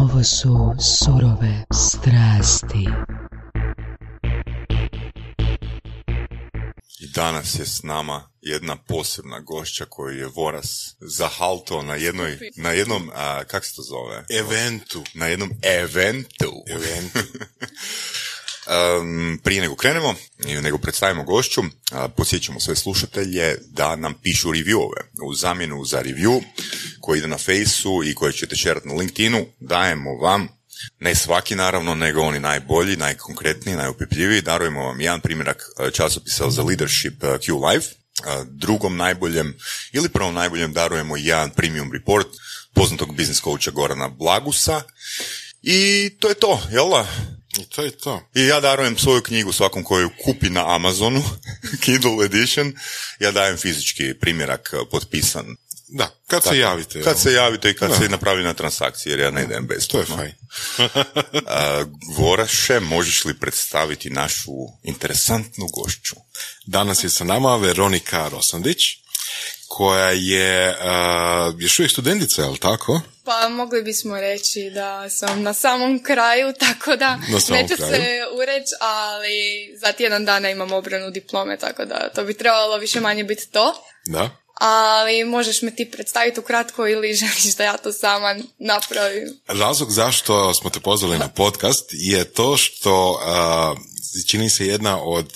Ovo su surove strasti. I danas je s nama jedna posebna gošća koju je Voras zahalto na jednoj, na jednom, a, kak se to zove? Eventu. Na jednom eventu. Eventu. Um, prije nego krenemo, i nego predstavimo gošću, a, podsjećamo sve slušatelje da nam pišu reviewove. U zamjenu za review koji ide na Faceu i koji ćete šerati na LinkedInu, dajemo vam ne svaki naravno, nego oni najbolji, najkonkretniji, najupipljiviji. Darujemo vam jedan primjerak e, časopisa za leadership e, Q Live, e, drugom najboljem ili prvom najboljem darujemo jedan premium report poznatog business coacha Gorana Blagusa i to je to, jel? I to je to. I ja darujem svoju knjigu svakom koju kupi na Amazonu, Kindle edition, ja dajem fizički primjerak e, potpisan. Da, kad se javite. Kad se javite i kad Da. se napravi na transakciji, jer ja ne idem To je fajn. Goraše, možeš li predstaviti našu interesantnu gošću? Danas je sa nama Veronika Rosandić, koja je uh, još uvijek studentica, je li tako? Pa mogli bismo reći da sam na samom kraju, tako da neću kraju. se ureći, ali za tjedan dana imam obranu diplome, tako da to bi trebalo više manje biti to. Da. Ali možeš me ti predstaviti ukratko ili želiš da ja to sama napravim? Razlog zašto smo te pozvali na podcast je to što uh, čini se jedna od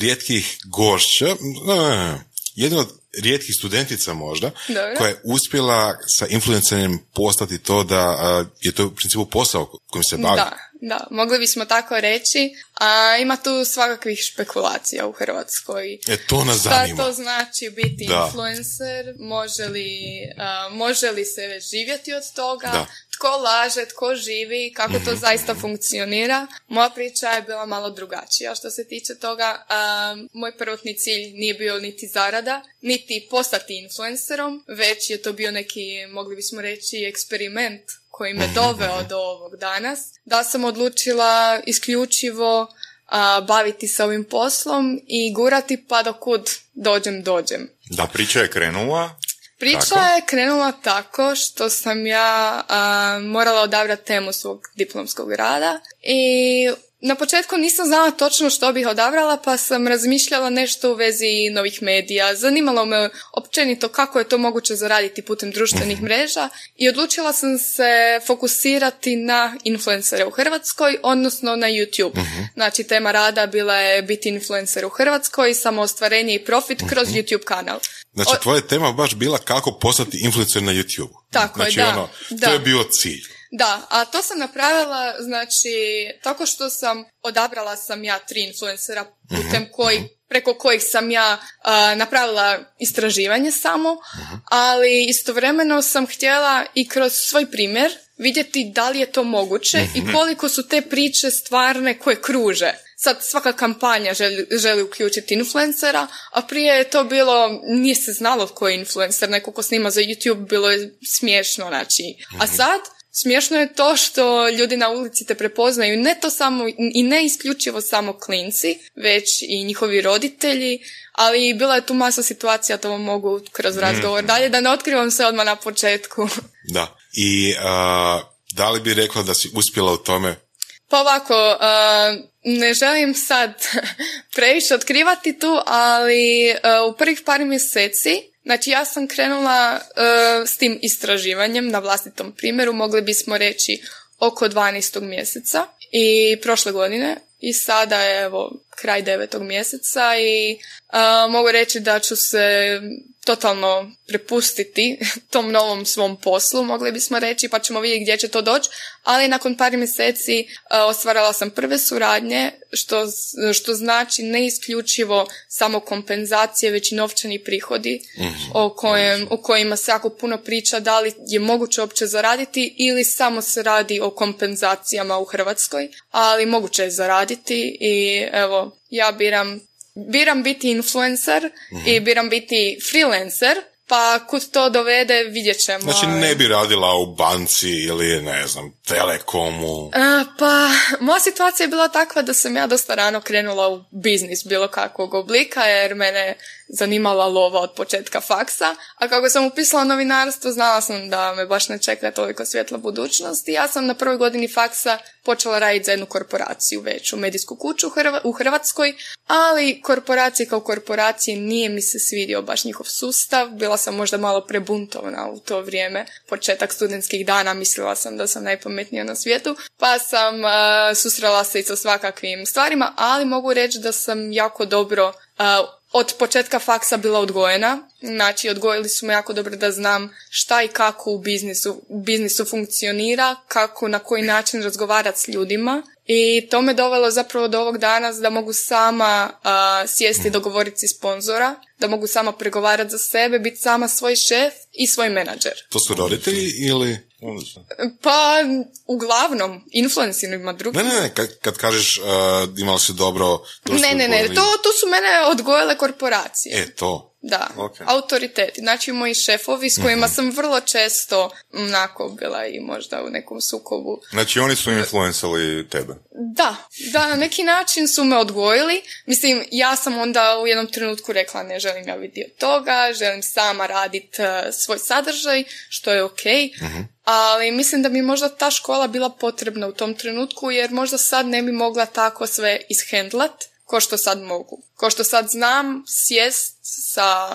rijetkih gošća, uh, jedna od rijetkih studentica možda, Dobro. koja je uspjela sa influencerem postati to da uh, je to u principu posao kojim se bavi. Da, da, mogli bismo tako reći. A ima tu svakakvih špekulacija u Hrvatskoj. E, to nas Šta zanima. to znači biti Da. influencer? Može li, a, može li se živjeti od toga? Da. Tko laže, tko živi, kako to zaista funkcionira? Moja priča je bila malo drugačija što se tiče toga. A, moj prvotni cilj nije bio niti zarada, niti postati influencerom, već je to bio neki, mogli bismo reći, eksperiment koji me doveo do ovog danas. Da sam odlučila isključivo a, baviti se ovim poslom i gurati pa do kud dođem, dođem. Da, priča je krenula. Priča Tako. je krenula tako što sam ja a, morala odabrati temu svog diplomskog rada i na početku nisam znala točno što bih odabrala pa sam razmišljala nešto u vezi novih medija. Zanimalo me općenito kako je to moguće zaraditi putem društvenih mreža i odlučila sam se fokusirati na influencere u Hrvatskoj, odnosno na YouTube. Znači tema rada bila je biti influencer u Hrvatskoj, samoostvarenje i profit kroz YouTube kanal. Znači, tvoja tema baš bila kako postati influencer na YouTube. Tako je, znači, da, ono, da. to je bio cilj. Da, a to sam napravila, znači, tako što sam, odabrala sam ja tri influencera putem koji, preko kojih sam ja a, napravila istraživanje samo, ali istovremeno sam htjela i kroz svoj primjer vidjeti da li je to moguće i koliko su te priče stvarne koje kruže. Sad svaka kampanja želi, želi uključiti influencera, a prije je to bilo, nije se znalo tko je influencer, neko ko snima za YouTube, bilo je smiješno, znači. A sad, Smiješno je to što ljudi na ulici te prepoznaju ne to samo i ne isključivo samo klinci, već i njihovi roditelji, ali bila je tu masa situacija, to vam mogu kroz razgovor dalje, da ne otkrivam se odmah na početku. Da. I a, da li bi rekla da si uspjela u tome? Pa ovako, a, ne želim sad previše otkrivati tu, ali a, u prvih par mjeseci, znači ja sam krenula a, s tim istraživanjem na vlastitom primjeru, mogli bismo reći oko 12. mjeseca i prošle godine i sada evo kraj devetog mjeseca i a, mogu reći da ću se totalno prepustiti tom novom svom poslu, mogli bismo reći, pa ćemo vidjeti gdje će to doći, ali nakon par mjeseci a, ostvarala sam prve suradnje, što, što znači ne isključivo samo kompenzacije, već i novčani prihodi o, kojem, o kojima se jako puno priča da li je moguće uopće zaraditi ili samo se radi o kompenzacijama u Hrvatskoj, ali moguće je zaraditi i evo, ja biram biram biti influencer i biram biti freelancer, pa kud to dovede vidjet ćemo. Znači, ne bi radila u banci ili, ne znam, telekomu. A, pa, moja situacija je bila takva da sam ja dosta rano krenula u biznis bilo kakvog oblika, jer mene zanimala lova od početka faksa, a kako sam upisala novinarstvo, znala sam da me baš ne čeka toliko svjetla budućnost i ja sam na prvoj godini faksa počela raditi za jednu korporaciju veću, medijsku kuću u, Hrva- u Hrvatskoj, ali korporacije kao korporacije nije mi se svidio baš njihov sustav, bila sam možda malo prebuntovna u to vrijeme, početak studentskih dana, mislila sam da sam najpametnija na svijetu, pa sam a, susrela se i sa svakakvim stvarima, ali mogu reći da sam jako dobro a, od početka faksa bila odgojena, znači odgojili su me jako dobro da znam šta i kako u biznisu, u biznisu funkcionira, kako, na koji način razgovarati s ljudima. I to me dovelo zapravo do ovog danas da mogu sama a, sjesti dogovoriti sponzora, da mogu sama pregovarati za sebe, biti sama svoj šef i svoj menadžer. To su roditelji ili... Pa, uglavnom, influencer ima drugi. Ne, ne, ne, kad, kad kažeš uh, imali si dobro... Ne, ne, ne, to, to su mene odgojile korporacije. E, to. Da, Ok. autoriteti. Znači moji šefovi s kojima sam vrlo često onako bila i možda u nekom sukobu. Znači oni su influencali tebe. Da, da, na neki način su me odgojili. Mislim, ja sam onda u jednom trenutku rekla ne želim ja biti dio toga, želim sama raditi svoj sadržaj, što je ok. Ali mislim da bi možda ta škola bila potrebna u tom trenutku, jer možda sad ne bi mogla tako sve ishendlat, ko što sad mogu. Ko što sad znam sjest sa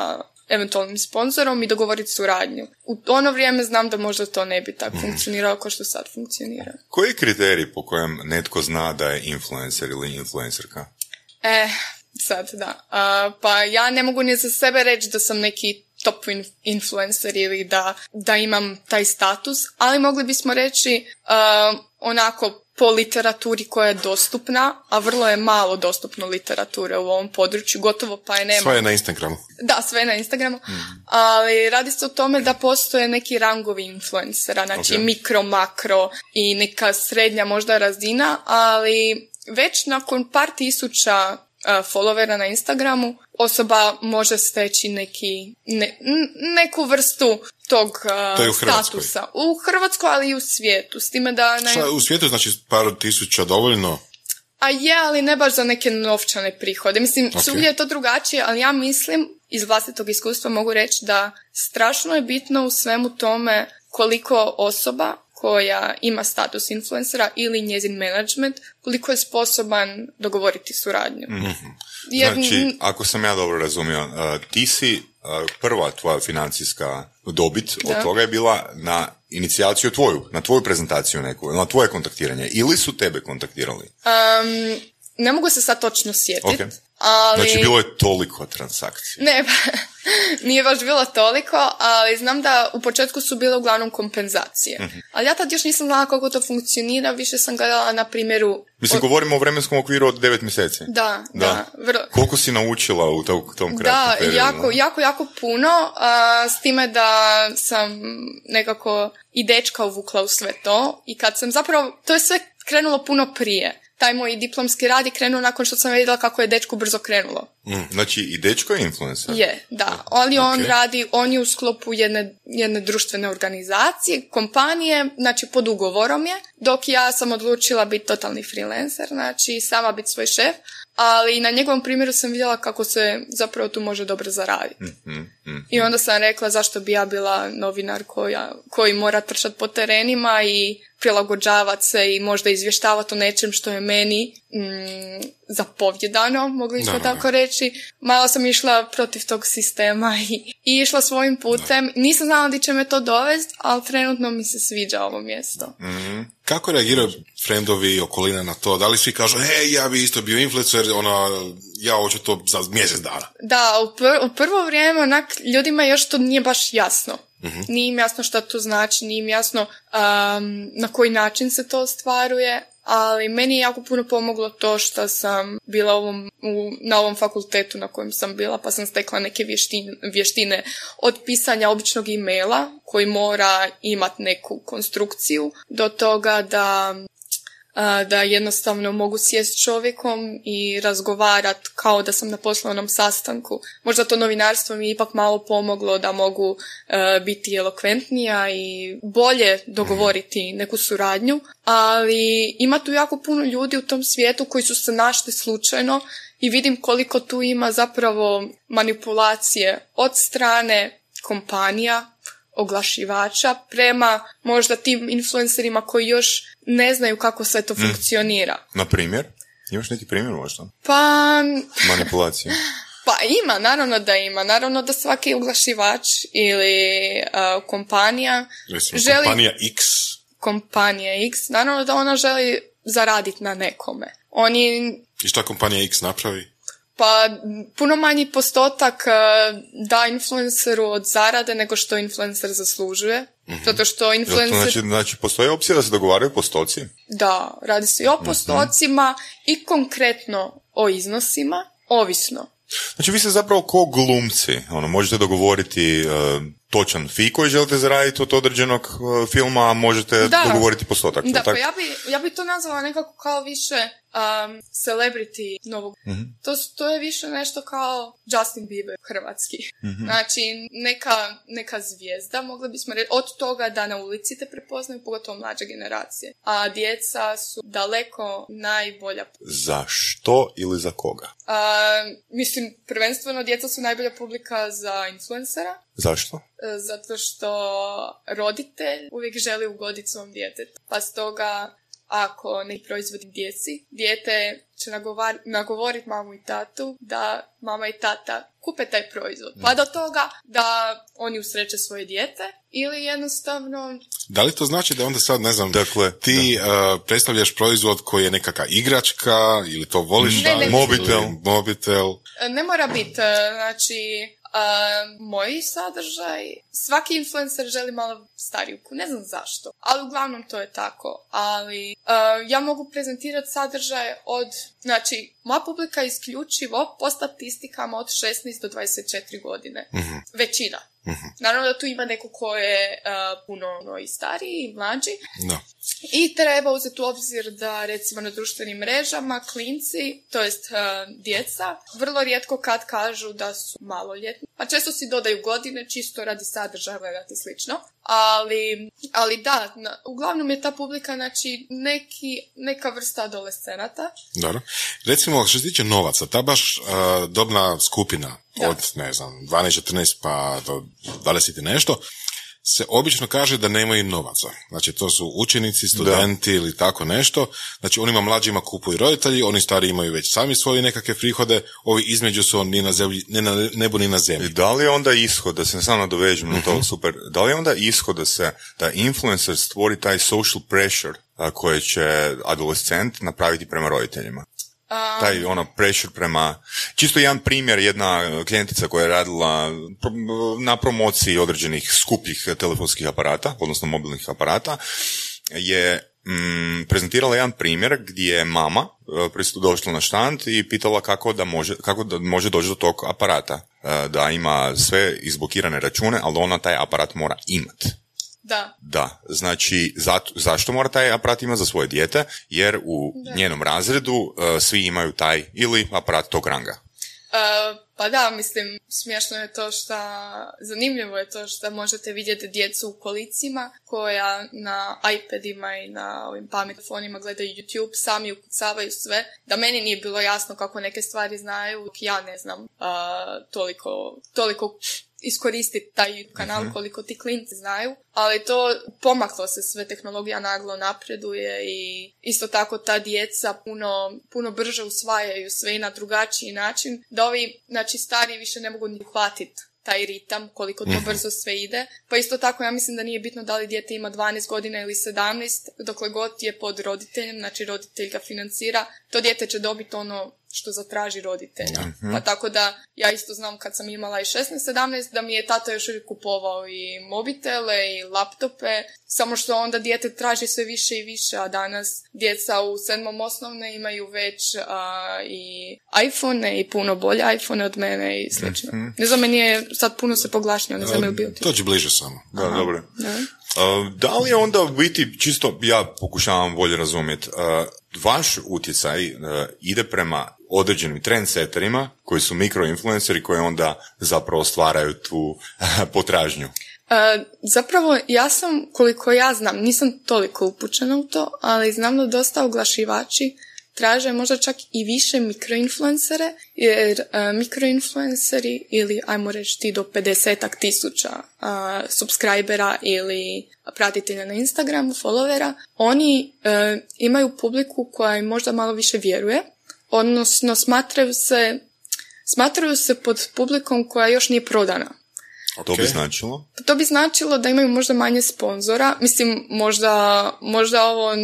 eventualnim sponzorom i dogovoriti suradnju. U ono vrijeme znam da možda to ne bi tako funkcioniralo kao što sad funkcionira. Koji je kriterij po kojem netko zna da je influencer ili influencerka? E, sad da. A, pa ja ne mogu ni za sebe reći da sam neki top in- influencer ili da, da imam taj status, ali mogli bismo reći a, onako po literaturi koja je dostupna, a vrlo je malo dostupno literature u ovom području, gotovo pa je nema. Sve je na Instagramu. Da, sve na Instagramu. Ali radi se o tome da postoje neki rangovi influencera, znači Ok. mikro, makro i neka srednja možda razina, ali već nakon par tisuća uh, followera na Instagramu osoba može steći neki, ne- neku vrstu tog uh, To je u statusa. U Hrvatskoj, ali i u svijetu. S time da... Na... Šta, u svijetu znači par tisuća dovoljno? A je, ali ne baš za neke novčane prihode. Mislim, Ok. svugdje je to drugačije, ali ja mislim, iz vlastitog iskustva mogu reći da strašno je bitno u svemu tome koliko osoba koja ima status influencera ili njezin management, koliko je sposoban dogovoriti suradnju. Jer, Znači, ako sam ja dobro razumio, uh, ti si uh, prva tvoja financijska dobit Da. od toga je bila na inicijaciju tvoju, na tvoju prezentaciju neku, na tvoje kontaktiranje. Ili su tebe kontaktirali? um, ne mogu se sad točno sjetiti, Ok. Ali... Znači, bilo je toliko transakcija. Ne, pa, nije baš bilo toliko, ali znam da u početku su bile uglavnom kompenzacije. Mhm. Ali ja tad još nisam znala kako to funkcionira, više sam gledala na primjeru... Mislim, od- govorimo o vremenskom okviru od devet mjeseci. Da, da, vrlo, Koliko si naučila u tom, tom kratkom da, periodu? jako, jako, jako puno, a, s time da sam nekako i dečka uvukla u sve to i kad sam zapravo, to je sve krenulo puno prije. Taj moj diplomski rad je krenuo nakon što sam vidjela kako je dečku brzo krenulo. Mm, Znači, i dečko je influencer? Je, da. Ali on radi, on je u sklopu jedne, jedne društvene organizacije, kompanije, znači pod ugovorom je, dok ja sam odlučila biti totalni freelancer, znači sama biti svoj šef, ali na njegovom primjeru sam vidjela kako se zapravo tu može dobro zaraditi. Mm, mm. I onda sam rekla zašto bi ja bila novinar koja, koji mora trčati po terenima i prilagođavati se i možda izvještavati o nečem što je meni mm, zapovjedano, mogli smo Da, da, tako reći. Malo sam išla protiv tog sistema i, i išla svojim putem. Nisam znala di će me to dovesti, ali trenutno mi se sviđa ovo mjesto. Kako reagiraju friendovi i okolina na to? Da li svi kažu, hej, ja bi isto bio influencer, ono, ja hoću to za mjesec dana. Da, u, pr- u prvo vrijeme onak ljudima još to nije baš jasno. Nije im jasno šta to znači, nije im jasno um, na koji način se to ostvaruje, ali meni je jako puno pomoglo to što sam bila ovom, u, na ovom fakultetu na kojem sam bila, pa sam stekla neke vještine, vještine od pisanja običnog e-maila koji mora imati neku konstrukciju do toga da da jednostavno mogu sjest s čovjekom i razgovarat kao da sam na poslovnom sastanku. Možda to novinarstvo mi je ipak malo pomoglo da mogu biti elokventnija i bolje dogovoriti neku suradnju, ali ima tu jako puno ljudi u tom svijetu koji su se našli slučajno i vidim koliko tu ima zapravo manipulacije od strane kompanija, oglašivača prema možda tim influencerima koji još ne znaju kako sve to funkcionira. Na primjer? Imaš neki primjer možda? Pa, Manipulacije. pa ima, naravno da ima. Naravno da svaki oglašivač ili a, kompanija Recimo, želi kompanija X. kompanija X, naravno da ona želi zaraditi na nekome. Oni I šta kompanija X napravi? Pa puno manji postotak a, da influenceru od zarade nego što influencer zaslužuje. Zato što influencer... znači, znači, postoji opcija da se dogovaraju postoci? Da, radi se i o postocima i konkretno o iznosima, ovisno. Znači, vi ste zapravo ko glumci. Ono, možete dogovoriti e, točan fi koji želite zaraditi od određenog e, filma, a možete Da. dogovoriti postotak. Da, pa ja bi, ja bi to nazvala nekako kao više um, celebrity novog. To, s- to je više nešto kao Justin Bieber hrvatski. Znači, neka, neka zvijezda, mogli bismo reći, od toga da na ulici te prepoznaju, pogotovo mlađe generacije. A djeca su daleko najbolja Za što ili za koga? A, mislim, prvenstveno djeca su najbolja publika za influencera, Zašto? e, zato što roditelj uvijek želi ugoditi svom djetetu. Pa stoga, ako ne proizvodi djeci, dijete će nagovar- nagovoriti mamu i tatu da mama i tata kupe taj proizvod. Pa do toga da oni usreće svoje dijete ili jednostavno Da li to znači da onda sad, ne znam, Dakle, ti uh, predstavljaš proizvod koji je nekakva igračka ili to voliš Ne, raditi, ne, Mobitel. mobitel. E, Ne mora biti, znači, a, moj sadržaj, svaki influencer želi malo stariju, ne znam zašto, ali uglavnom to je tako, ali a, ja mogu prezentirati sadržaj od, znači, moja publika je isključivo po statistikama od 16 do 24 godine, većina. Naravno da tu ima neko ko je a, puno ono, i stariji i mlađi, Da. i treba uzeti u obzir da recimo na društvenim mrežama klinci, to jest e, djeca, vrlo rijetko kad kažu da su maloljetni. Pa često si dodaju godine čisto radi sadržaja gledati slično. Ali, ali da, na- uglavnom je ta publika znači neki, neka vrsta adolescenata. Dobro. Recimo, što se tiče novaca, ta baš uh, dobna skupina Da. od, ne znam, 12-14 pa do 20 i nešto, se obično kaže da nemaju novaca. Znači, to su učenici, studenti ili tako nešto. Znači, onima mlađima kupuju roditelji, oni stari imaju već sami svoje nekakve prihode, ovi između su ni na, zemlji, ni na nebu ni na I zemlji. da li je onda ishod, da se samo nadovežem na to, super, da li je onda ishod da se, da influencer stvori taj social pressure a, koje će adolescent napraviti prema roditeljima? Taj ono pressure prema, čisto jedan primjer, jedna klijentica koja je radila na promociji određenih skupljih telefonskih aparata, odnosno mobilnih aparata, je mm, prezentirala jedan primjer gdje je mama e, došla na štand i pitala kako da može, kako da može doći do tog aparata. E, Da ima sve izblokirane račune, ali ona taj aparat mora imat. Da, Da, znači zato, zašto mora taj aparat imati za svoje dijete? Jer u njenom razredu e, svi imaju taj ili aparat tog ranga. E, pa da, mislim, smiješno je to što, zanimljivo je to što možete vidjeti djecu u kolicima koja na iPadima i na ovim pametnim fonima gledaju YouTube, sami ukucavaju sve, da meni nije bilo jasno kako neke stvari znaju, ja ne znam a, toliko, toliko iskoristiti taj kanal koliko ti klinci znaju, ali to pomaklo se sve, tehnologija naglo napreduje i isto tako ta djeca puno, puno brže usvajaju sve i na drugačiji način, da ovi, znači stari više ne mogu ni uhvatiti taj ritam, koliko to brzo sve ide. Pa isto tako ja mislim da nije bitno da li dijete ima 12 godina ili 17, dokle god je pod roditeljem, znači roditelj ga financira, to dijete će dobiti ono što zatraži roditelja. Pa tako da ja isto znam kad sam imala i 16-17 da mi je tata još uvijek kupovao i mobitele i laptope, samo što onda dijete traži sve više i više, a danas djeca u sedmom osnovne imaju već a, i iPhone i puno bolje iPhone od mene i slično. Ne znam, meni je sad puno se poglašnio, ne znam je bio ti. Dođi bliže samo. Da, dobro. Da. Uh, da li je onda u biti, čisto ja pokušavam bolje razumjeti, uh, vaš utjecaj uh, ide prema određenim trendsetterima koji su mikroinfluenceri koji onda zapravo stvaraju tu potražnju. E, zapravo, ja sam, koliko ja znam, nisam toliko upućena u to, ali znam da dosta oglašivači traže možda čak i više mikroinfluencere, jer uh, mikroinfluenceri ili ajmo reći ti do 50 tisuća uh, subscribera ili pratitelja na Instagramu, followera, oni uh, imaju publiku koja im možda malo više vjeruje, odnosno smatraju se smatraju se pod publikom koja još nije prodana. To bi značilo? To bi značilo da imaju možda manje sponzora. Mislim, možda, možda ovo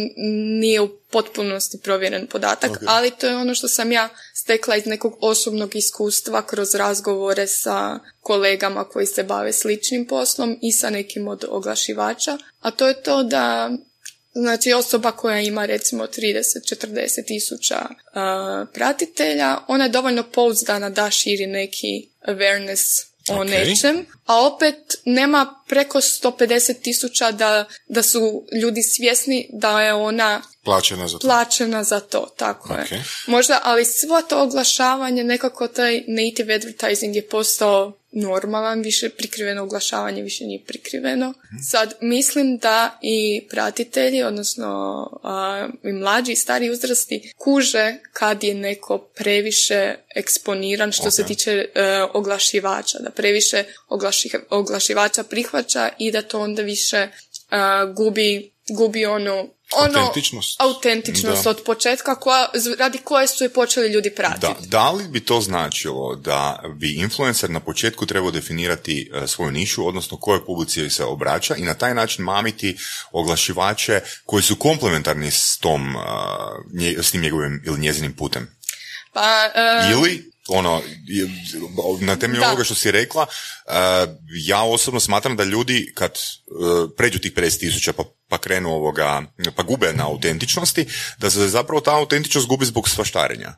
nije u potpunosti provjeren podatak, ali to je ono što sam ja stekla iz nekog osobnog iskustva kroz razgovore sa kolegama koji se bave sličnim poslom i sa nekim od oglašivača. A to je to da Znači osoba koja ima recimo 30-40 tisuća uh, pratitelja, ona je dovoljno pouzdana da širi neki awareness o okay. nečem, a opet nema preko 150 tisuća da, da su ljudi svjesni da je ona plaćena za to. Plaćena za to, tako okay. je. Možda, ali svo to oglašavanje, nekako taj native advertising je postao normalan, više prikriveno oglašavanje više nije prikriveno. Mhm. Sad, mislim da i pratitelji, odnosno a, i mlađi i stari uzrasti kuže kad je neko previše eksponiran što se tiče e, oglašivača, da previše oglaši, oglašivača prihvaća i da to onda više gubi, gubi ono ono, autentičnost, autentičnost od početka koja, radi koje su je počeli ljudi pratiti. Da, da li bi to značilo da bi influencer na početku trebao definirati uh, svoju nišu, odnosno koje publici se obraća i na taj način mamiti oglašivače koji su komplementarni s tom, uh, s tim njegovim ili njezinim putem? Pa, uh, ili ono, na temelju ovoga što si rekla, ja osobno smatram da ljudi kad pređu tih 50 tisuća pa, pa krenu ovoga, pa gube na autentičnosti, da se zapravo ta autentičnost gubi zbog svaštarenja.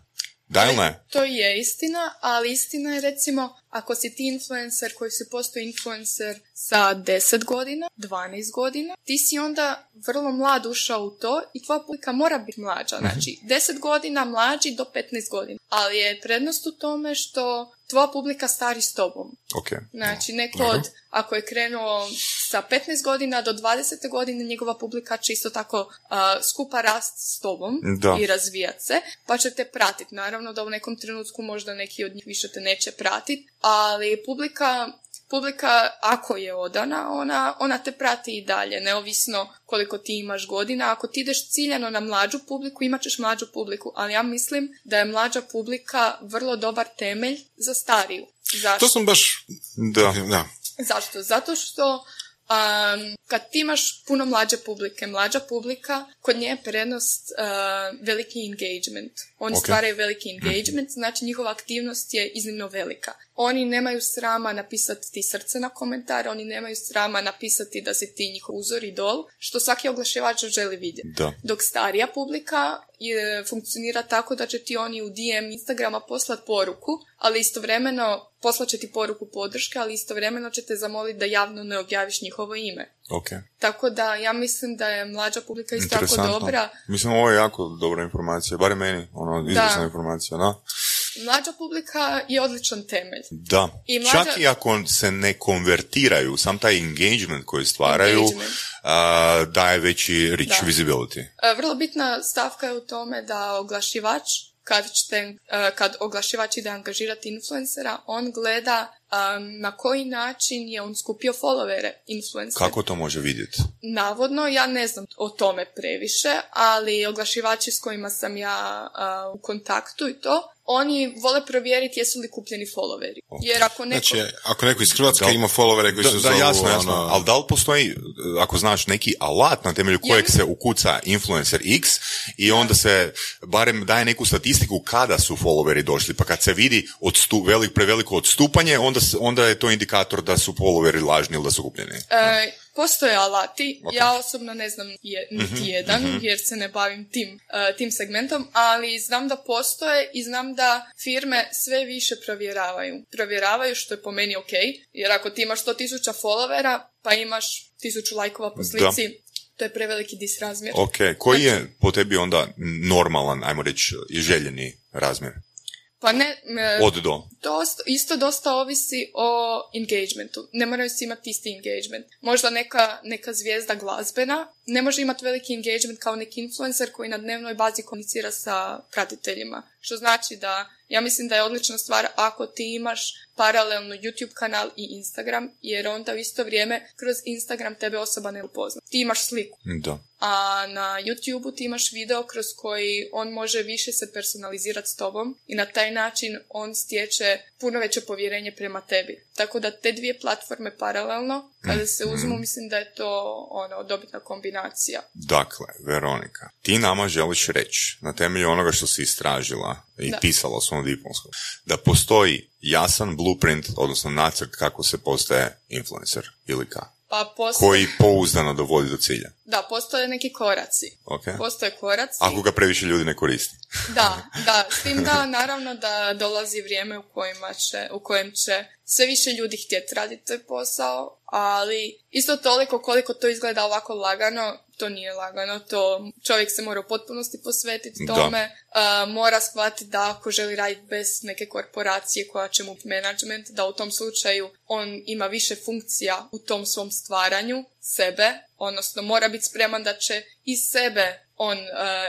Da ili ne? To je istina, ali istina je recimo ako si ti influencer koji si postao influencer sa 10 godina, 12 godina, ti si onda vrlo mlad ušao u to i tvoja publika mora biti mlađa. Mhm. Znači, 10 godina mlađi do 15 godina. Ali je prednost u tome što tvoja publika stari s tobom. Okay. Znači, neko od, ako je krenuo sa 15 godina do 20 godine, njegova publika će isto tako uh, skupa rast s tobom da. i razvijat se, pa će te pratiti. Naravno da u nekom trenutku možda neki od njih više te neće pratiti, ali publika publika ako je odana, ona, ona te prati i dalje, neovisno koliko ti imaš godina. Ako ti ideš ciljano na mlađu publiku, imat ćeš mlađu publiku, ali ja mislim da je mlađa publika vrlo dobar temelj za stariju. Zašto? To sam baš... Da. da. Zašto? Zato što Um, kad ti imaš puno mlađe publike, mlađa publika, kod nje je prednost uh, veliki engagement. Oni okay. stvaraju veliki engagement, znači njihova aktivnost je iznimno velika. Oni nemaju srama napisati ti srce na komentar, oni nemaju srama napisati da si ti njihov uzor i dol, što svaki oglašivač želi vidjeti. Da. Dok starija publika je, funkcionira tako da će ti oni u DM Instagrama poslat poruku, ali istovremeno poslat će ti poruku podrške, ali istovremeno će te zamoliti da javno ne objaviš njihovo ime. Okay. Tako da ja mislim da je mlađa publika isto tako dobra. Mislim ovo je jako dobra informacija, barem meni, ono, izvrsna informacija, da. Mlađa publika je odličan temelj. Da. I mlađa... Čak i ako se ne konvertiraju, sam taj engagement koji stvaraju engagement. Uh, daje veći rich da. visibility. vrlo bitna stavka je u tome da oglašivač kad, ćete, kad oglašivač ide angažirati influencera, on gleda na koji način je on skupio followere influencer. Kako to može vidjeti? Navodno, ja ne znam o tome previše, ali oglašivači s kojima sam ja u kontaktu i to, oni vole provjeriti jesu li kupljeni followeri. Jer ako neko... Znači, ako neko iz Hrvatske ima followere koji da, su da, jasno, jasno. Ono... Ali da li postoji, ako znaš, neki alat na temelju kojeg se ukuca influencer X i onda se barem daje neku statistiku kada su followeri došli, pa kad se vidi odstu, velik, preveliko odstupanje, onda, onda je to indikator da su followeri lažni ili da su kupljeni. E, Postoje alati, ja osobno ne znam je, niti mhm, jedan, mhm. jer se ne bavim tim, uh, tim segmentom, ali znam da postoje i znam da firme sve više provjeravaju. Provjeravaju što je po meni ok, jer ako ti imaš 100.000 followera, pa imaš 1000 lajkova po slici, to je preveliki disrazmjer. Ok, koji je znači- po tebi onda normalan, ajmo reći, željeni razmjer? Pa ne, Od do. dosta, isto dosta ovisi o engagementu. Ne moraju svi imati isti engagement. Možda neka, neka zvijezda glazbena ne može imati veliki engagement kao neki influencer koji na dnevnoj bazi komunicira sa pratiteljima. Što znači da ja mislim da je odlična stvar ako ti imaš paralelno YouTube kanal i Instagram, jer onda u isto vrijeme kroz Instagram tebe osoba ne upozna. Ti imaš sliku, Da. A na YouTubeu ti imaš video kroz koji on može više se personalizirati s tobom i na taj način on stječe puno veće povjerenje prema tebi. Tako da te dvije platforme paralelno, kada se uzmu, mislim da je to ono, dobitna kombinacija. Dakle, Veronika, ti nama želiš reći, na temelju onoga što si istražila i Da. pisala u svom diplomskom, da postoji jasan blueprint, odnosno nacrt kako se postaje influencer ili ka, Pa postoje, koji pouzdano dovodi do cilja. da, postoje neki koraci. Ok? Postoje koraci. Ako ga previše ljudi ne koristi. Da, da, s tim da naravno da dolazi vrijeme u, kojima će, u kojem će sve više ljudi htjeti raditi taj posao, ali isto toliko koliko to izgleda ovako lagano, to nije lagano, to čovjek se mora u potpunosti posvetiti Da. tome, a, mora shvatiti da ako želi raditi bez neke korporacije koja će mu management, da u tom slučaju on ima više funkcija u tom svom stvaranju sebe, odnosno mora biti spreman da će iz sebe on uh,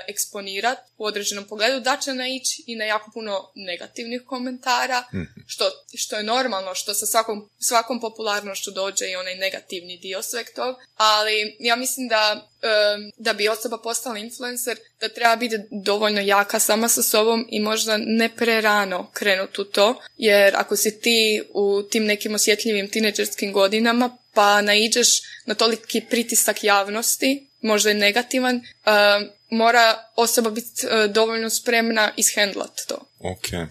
eksponirat u određenom pogledu, da će naići i na jako puno negativnih komentara, što, što je normalno, što sa svakom, svakom popularnošću dođe i onaj negativni dio sveg tog, ali ja mislim da um, da bi osoba postala influencer, da treba biti dovoljno jaka sama sa sobom i možda ne prerano krenuti u to, jer ako si ti u tim nekim osjetljivim tineđerskim godinama, pa naiđeš na toliki pritisak javnosti, možda je negativan, um, mora osoba biti uh, dovoljno spremna ishendlat to. Ok.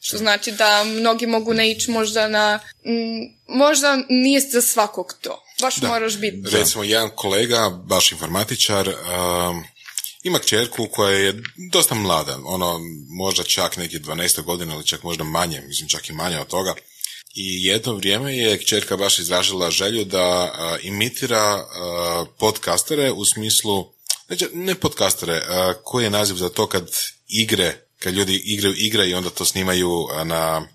Što znači da mnogi mogu naići možda na... mm, možda nije za svakog to. Baš Da. moraš biti... Recimo, jedan kolega, baš informatičar, um, ima kćerku koja je dosta mlada, ono, možda čak neki 12 godina ili čak možda manje, mislim čak i manje od toga. I jedno vrijeme je kćerka baš izražila želju da imitira podcastere u smislu, znači ne podcastere, koji je naziv za to kad igre, kad ljudi igraju igre i onda to snimaju na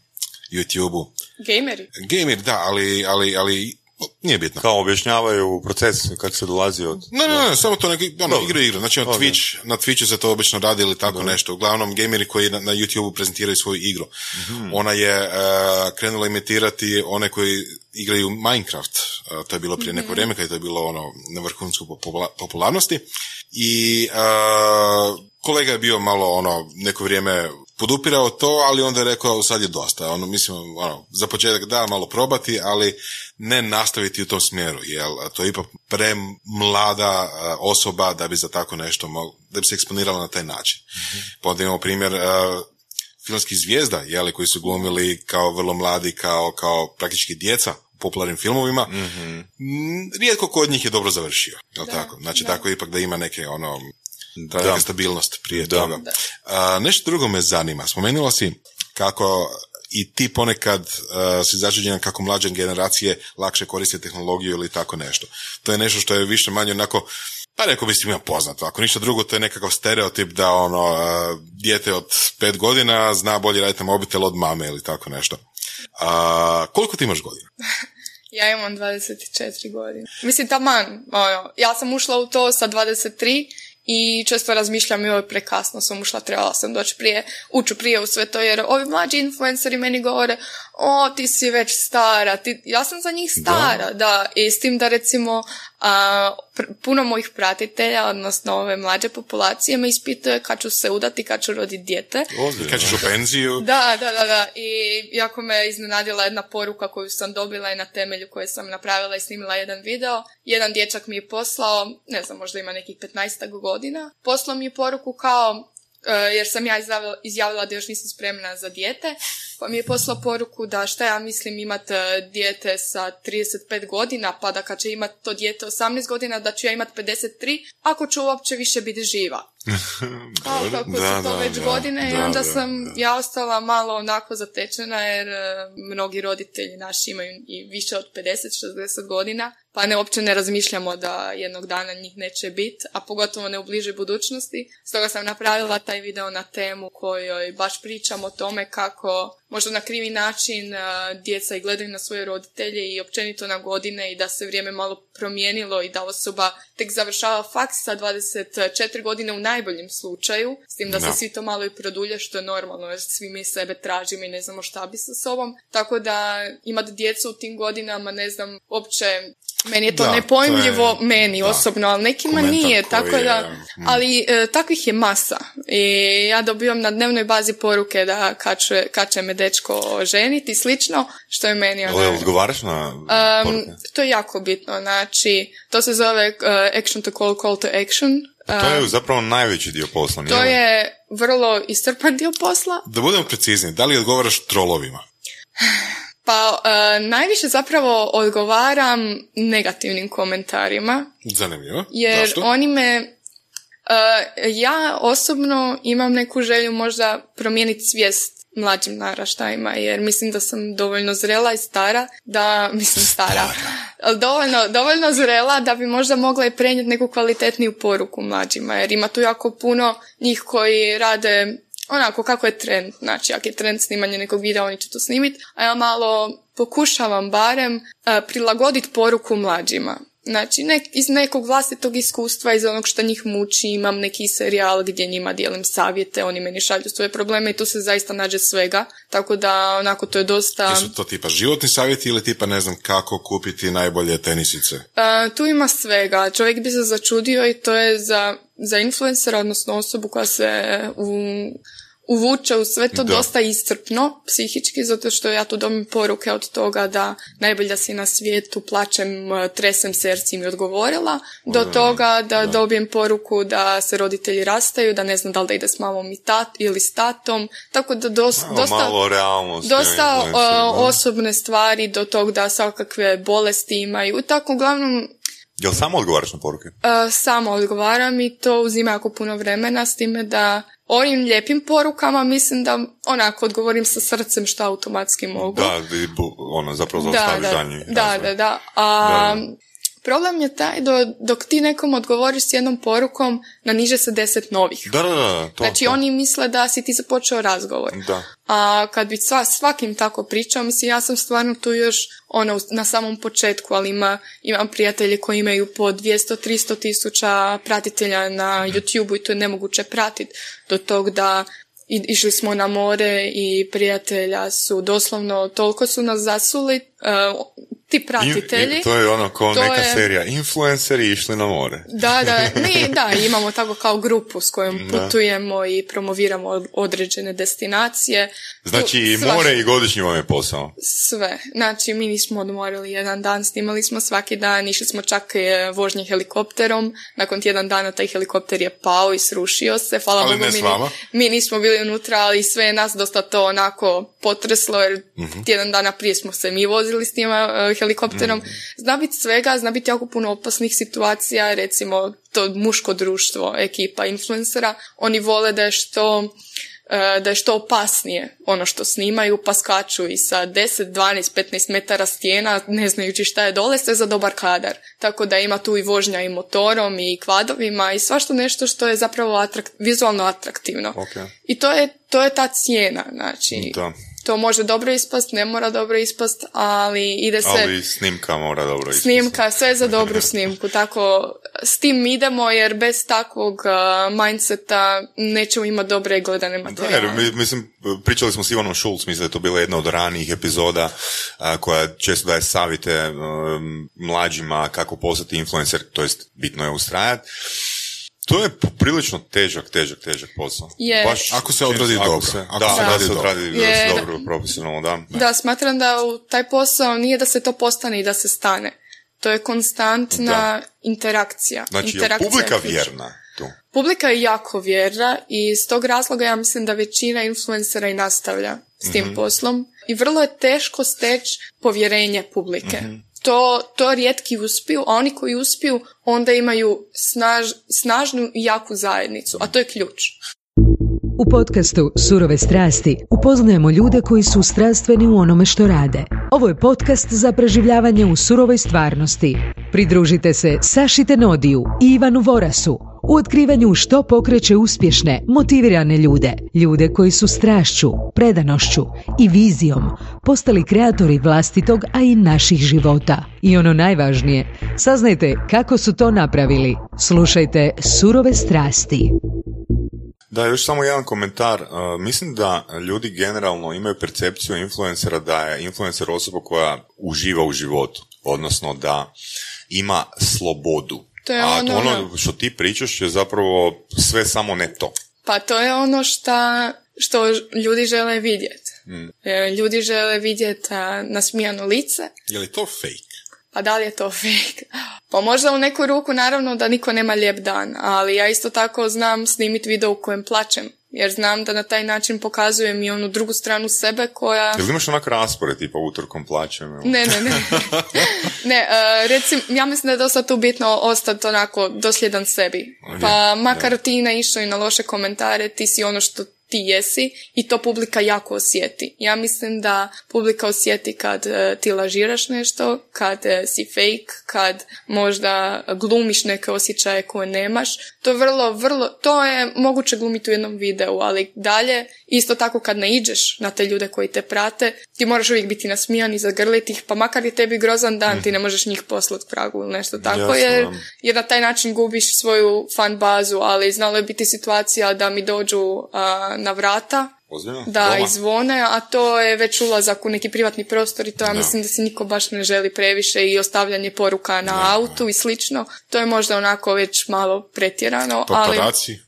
YouTube-u. Gameri. Gamer, da, ali, ali, ali nije bitno. Kao objašnjavaju proces kako se dolazi od... Ne, ne, ne, samo to neki, ono, igra igra. Znači, na, Ok. Twitch, na Twitchu se to obično radi ili tako nešto. Uglavnom, gameri koji na, na YouTubeu prezentiraju svoju igru. Mhm. Ona je e, krenula imitirati one koji igraju Minecraft. E, to je bilo prije neko vrijeme, kad je to bilo ono, na vrhuncu popula- popularnosti. I e, kolega je bio malo ono, neko vrijeme podupirao to, ali onda je rekao sad je dosta. Ono, mislim, ono, za početak da, malo probati, ali ne nastaviti u tom smjeru, jer to je ipak premlada e, osoba da bi za tako nešto mogla, da bi se eksponirala na taj način. Pa onda imamo primjer e, filmskih zvijezda, jeli, koji su glumili kao vrlo mladi, kao, kao praktički djeca u popularnim filmovima. Mm, Rijetko ko od njih je dobro završio, jel tako? Znači, da. tako ipak da ima neke, ono, ta Da. neka stabilnost prije Da. toga. A, nešto drugo me zanima. Spomenula si kako i ti ponekad uh, si začuđena kako mlađe generacije lakše koriste tehnologiju ili tako nešto. To je nešto što je više manje onako pa rekao bi svima poznato. Ako ništa drugo, to je nekakav stereotip da ono, uh, dijete od pet godina zna bolje raditi na mobitel od mame ili tako nešto. A, koliko ti imaš godina? Ja imam 24 godine. Mislim, taman, ono, ja sam ušla u to sa 23 i često razmišljam joj prekasno sam ušla, trebala sam doći prije, uću prije u sve to, jer ovi mlađi influenceri meni govore, o, ti si već stara, ti, ja sam za njih stara, da, i s tim da recimo a, pr- puno mojih pratitelja, odnosno ove mlađe populacije me ispituje kad ću se udati, kad ću roditi dijete. Kad ćeš u penziju? Da, da, da, da. I jako me iznenadila jedna poruka koju sam dobila i na temelju koje sam napravila i snimila jedan video. Jedan dječak mi je poslao, ne znam, možda ima nekih 15 godina, poslao mi je poruku kao, jer sam ja izjavila, da još nisam spremna za dijete, pa mi je poslao poruku da šta ja mislim imat e, dijete sa 35 godina, pa da kad će imat to dijete 18 godina, da ću ja imat 53, ako ću uopće više biti živa. kao kako Da, su to da, već da. godine i Da, onda da, sam da. ja ostala malo onako zatečena jer e, mnogi roditelji naši imaju i više od 50-60 godina pa ne uopće ne razmišljamo da jednog dana njih neće biti, a pogotovo ne u bližoj budućnosti. Stoga sam napravila taj video na temu kojoj baš pričam o tome kako možda na krivi način djeca i gledaju na svoje roditelje i općenito na godine i da se vrijeme malo promijenilo i da osoba tek završava faks sa 24 godine u najboljem slučaju, s tim da se Da. svi to malo i produlje što je normalno jer svi mi sebe tražimo i ne znamo šta bi sa sobom. Tako da imati djecu u tim godinama, ne znam, uopće meni je to Da, nepojmljivo, to je- meni da. osobno, ali nekima nije, tako da, je, mm. ali e, takvih je masa i ja dobivam na dnevnoj bazi poruke da kad će, kad će me dečko ženiti i slično, što je meni Jel odgovaraš na Um, to je jako bitno, znači, to se zove uh, action to call, call to action. To je zapravo najveći dio posla, to je vrlo iscrpan dio posla. Da budemo precizni, da li odgovaraš trolovima? Pa uh, najviše zapravo odgovaram negativnim komentarima, Zanimljivo. jer Zašto? oni me uh, ja osobno imam neku želju možda promijeniti svijest mlađim naraštajima, jer mislim da sam dovoljno zrela i stara, da, mislim stara, dovoljno, dovoljno zrela da bi možda mogla i prenijeti neku kvalitetniju poruku mlađima, jer ima tu jako puno njih koji rade onako kako je trend, znači ako je trend snimanje nekog videa, oni će to snimiti, a ja malo pokušavam barem a, prilagoditi poruku mlađima. Znači, nek, iz nekog vlastitog iskustva, iz onog što njih muči, imam neki serijal gdje njima dijelim savjete, oni meni šalju svoje probleme i tu se zaista nađe svega. Tako da, onako, to je dosta... Jesu to tipa životni savjeti ili tipa ne znam kako kupiti najbolje tenisice? A, tu ima svega. Čovjek bi se začudio i to je za, za influencera, odnosno osobu koja se u, uvuče u sve to Da. dosta iscrpno psihički, zato što ja tu dobim poruke od toga da najbolja si na svijetu, plačem, e, tresem se si mi odgovorila, do toga da, dobijem poruku da se roditelji rastaju, da ne znam da li da ide s mamom i tat, ili s tatom, tako da dos- Malo, dosta... malo realnosti. dosta influenceri, o, da. osobne stvari do tog da svakakve bolesti imaju. Tako uglavnom Jel samo odgovaraš na poruke? e, samo odgovaram i to uzima jako puno vremena s time da ovim lijepim porukama mislim da onako odgovorim sa srcem što automatski mogu. Da, ono, zapravo da, da, da, da, da. A, Da. Problem je taj do, dok ti nekom odgovoriš s jednom porukom, naniže se deset novih. Da, da, da, to, znači to. oni misle da si ti započeo razgovor. Da. A kad bi sva, svakim tako pričao, mislim, ja sam stvarno tu još ono, na samom početku, ali ima, imam prijatelje koji imaju po 200-300 tisuća pratitelja na YouTube-u i to je nemoguće pratiti do tog da i, išli smo na more i prijatelja su doslovno, toliko su nas zasuli, uh, ti pratitelji. In- to je ono kao To neka je- serija. Influenceri išli na more. Da, da, ne, da, imamo tako kao grupu s kojom Da. putujemo i promoviramo od- određene destinacije. Znači, svaš- more i godišnji vam je posao. Sve. Znači, mi nismo odmorili jedan dan, snimali smo svaki dan, išli smo čak e, vožnje helikopterom. Nakon tjedan dana taj helikopter je pao i srušio se. Hvala Ali Bogu, ne s mi, vama. mi nismo bili unutra, ali sve je nas dosta to onako potreslo, jer Mhm. tjedan dana prije smo se mi vozili s tim e, helikopterom. Mhm. Zna biti svega, zna biti jako puno opasnih situacija, recimo to muško društvo, ekipa influencera, oni vole da je što e, da je što opasnije ono što snimaju, pa skaču i sa 10, 12, 15 metara stijena, ne znajući šta je dole, sve za dobar kadar. Tako da ima tu i vožnja i motorom i kvadovima i svašta nešto što je zapravo atrakt, vizualno atraktivno. Ok. I to je, to je ta cijena, znači... Da. To može dobro ispast, ne mora dobro ispast, ali ide se... Ali snimka mora dobro ispasti. Snimka, sve za dobru snimku, tako s tim idemo jer bez takvog uh, mindseta nećemo imati dobre gledane Da, materijale. jer mi- mislim, pričali smo s Ivanom Šulc, mislim da je to bila jedna od ranijih epizoda a, koja često daje savjete um, mlađima kako postati influencer, to jest bitno je ustrajati. To je prilično težak, težak, težak posao. Je. Ako se odradi ako dobro. Se, Ako da, se da, radi se odradi da Je. dobro, profesionalno, da. Da, smatram da u taj posao nije da se to postane i da se stane. To je konstantna interakcija. Znači, je interakcija publika je vjerna tu? Publika je jako vjerna i iz tog razloga ja mislim da većina influencera i nastavlja s tim Mhm. poslom i vrlo je teško steći povjerenje publike. To, to rijetki uspiju, a oni koji uspiju onda imaju snaž, snažnu i jaku zajednicu, a to je ključ. U podcastu Surove strasti upoznajemo ljude koji su strastveni u onome što rade. Ovo je podcast za preživljavanje u surovoj stvarnosti. Pridružite se Saši Tenodiju i Ivanu Vorasu u otkrivanju što pokreće uspješne, motivirane ljude. Ljude koji su strašću, predanošću i vizijom postali kreatori vlastitog, a i naših života. I ono najvažnije, saznajte kako su to napravili. Slušajte Surove strasti. Da, još samo jedan komentar. Uh, mislim da ljudi generalno imaju percepciju influencera da je influencer osoba koja uživa u životu, odnosno da ima slobodu. To je A ono- ono što ti pričaš je zapravo sve samo ne to. Pa to je ono šta, što ljudi žele vidjeti. E, Ljudi žele vidjeti nasmijano lice, Je li to fake? pa da li je to fake? Pa možda u neku ruku naravno da niko nema lijep dan, ali ja isto tako znam snimiti video u kojem plaćem. Jer znam da na taj način pokazujem i onu drugu stranu sebe koja... Jel imaš onak raspored tipa utorkom plaćem? ili? Ne, ne, ne. ne, e, recim, ja mislim da je dosta tu bitno ostati onako dosljedan sebi. Pa makar ti naišao i na loše komentare, ti si ono što ti jesi i to publika jako osjeti. Ja mislim da publika osjeti kad e, ti lažiraš nešto, kad e, si fake, kad možda glumiš neke osjećaje koje nemaš. To je vrlo, vrlo, to je moguće glumiti u jednom videu, ali dalje, isto tako kad naiđeš na te ljude koji te prate, ti moraš uvijek biti nasmijan i zagrliti ih, pa makar je tebi grozan dan, ti ne možeš njih poslati pragu ili nešto tako, jer, jer na taj način gubiš svoju fan bazu, ali znalo je biti situacija da mi dođu a, na vrata, Ozbiljno? da Doma? izvone, a to je već ulazak u neki privatni prostor i to ja mislim da se niko baš ne želi previše i ostavljanje poruka na autu i slično. To je možda onako već malo pretjerano, ali Paparaci?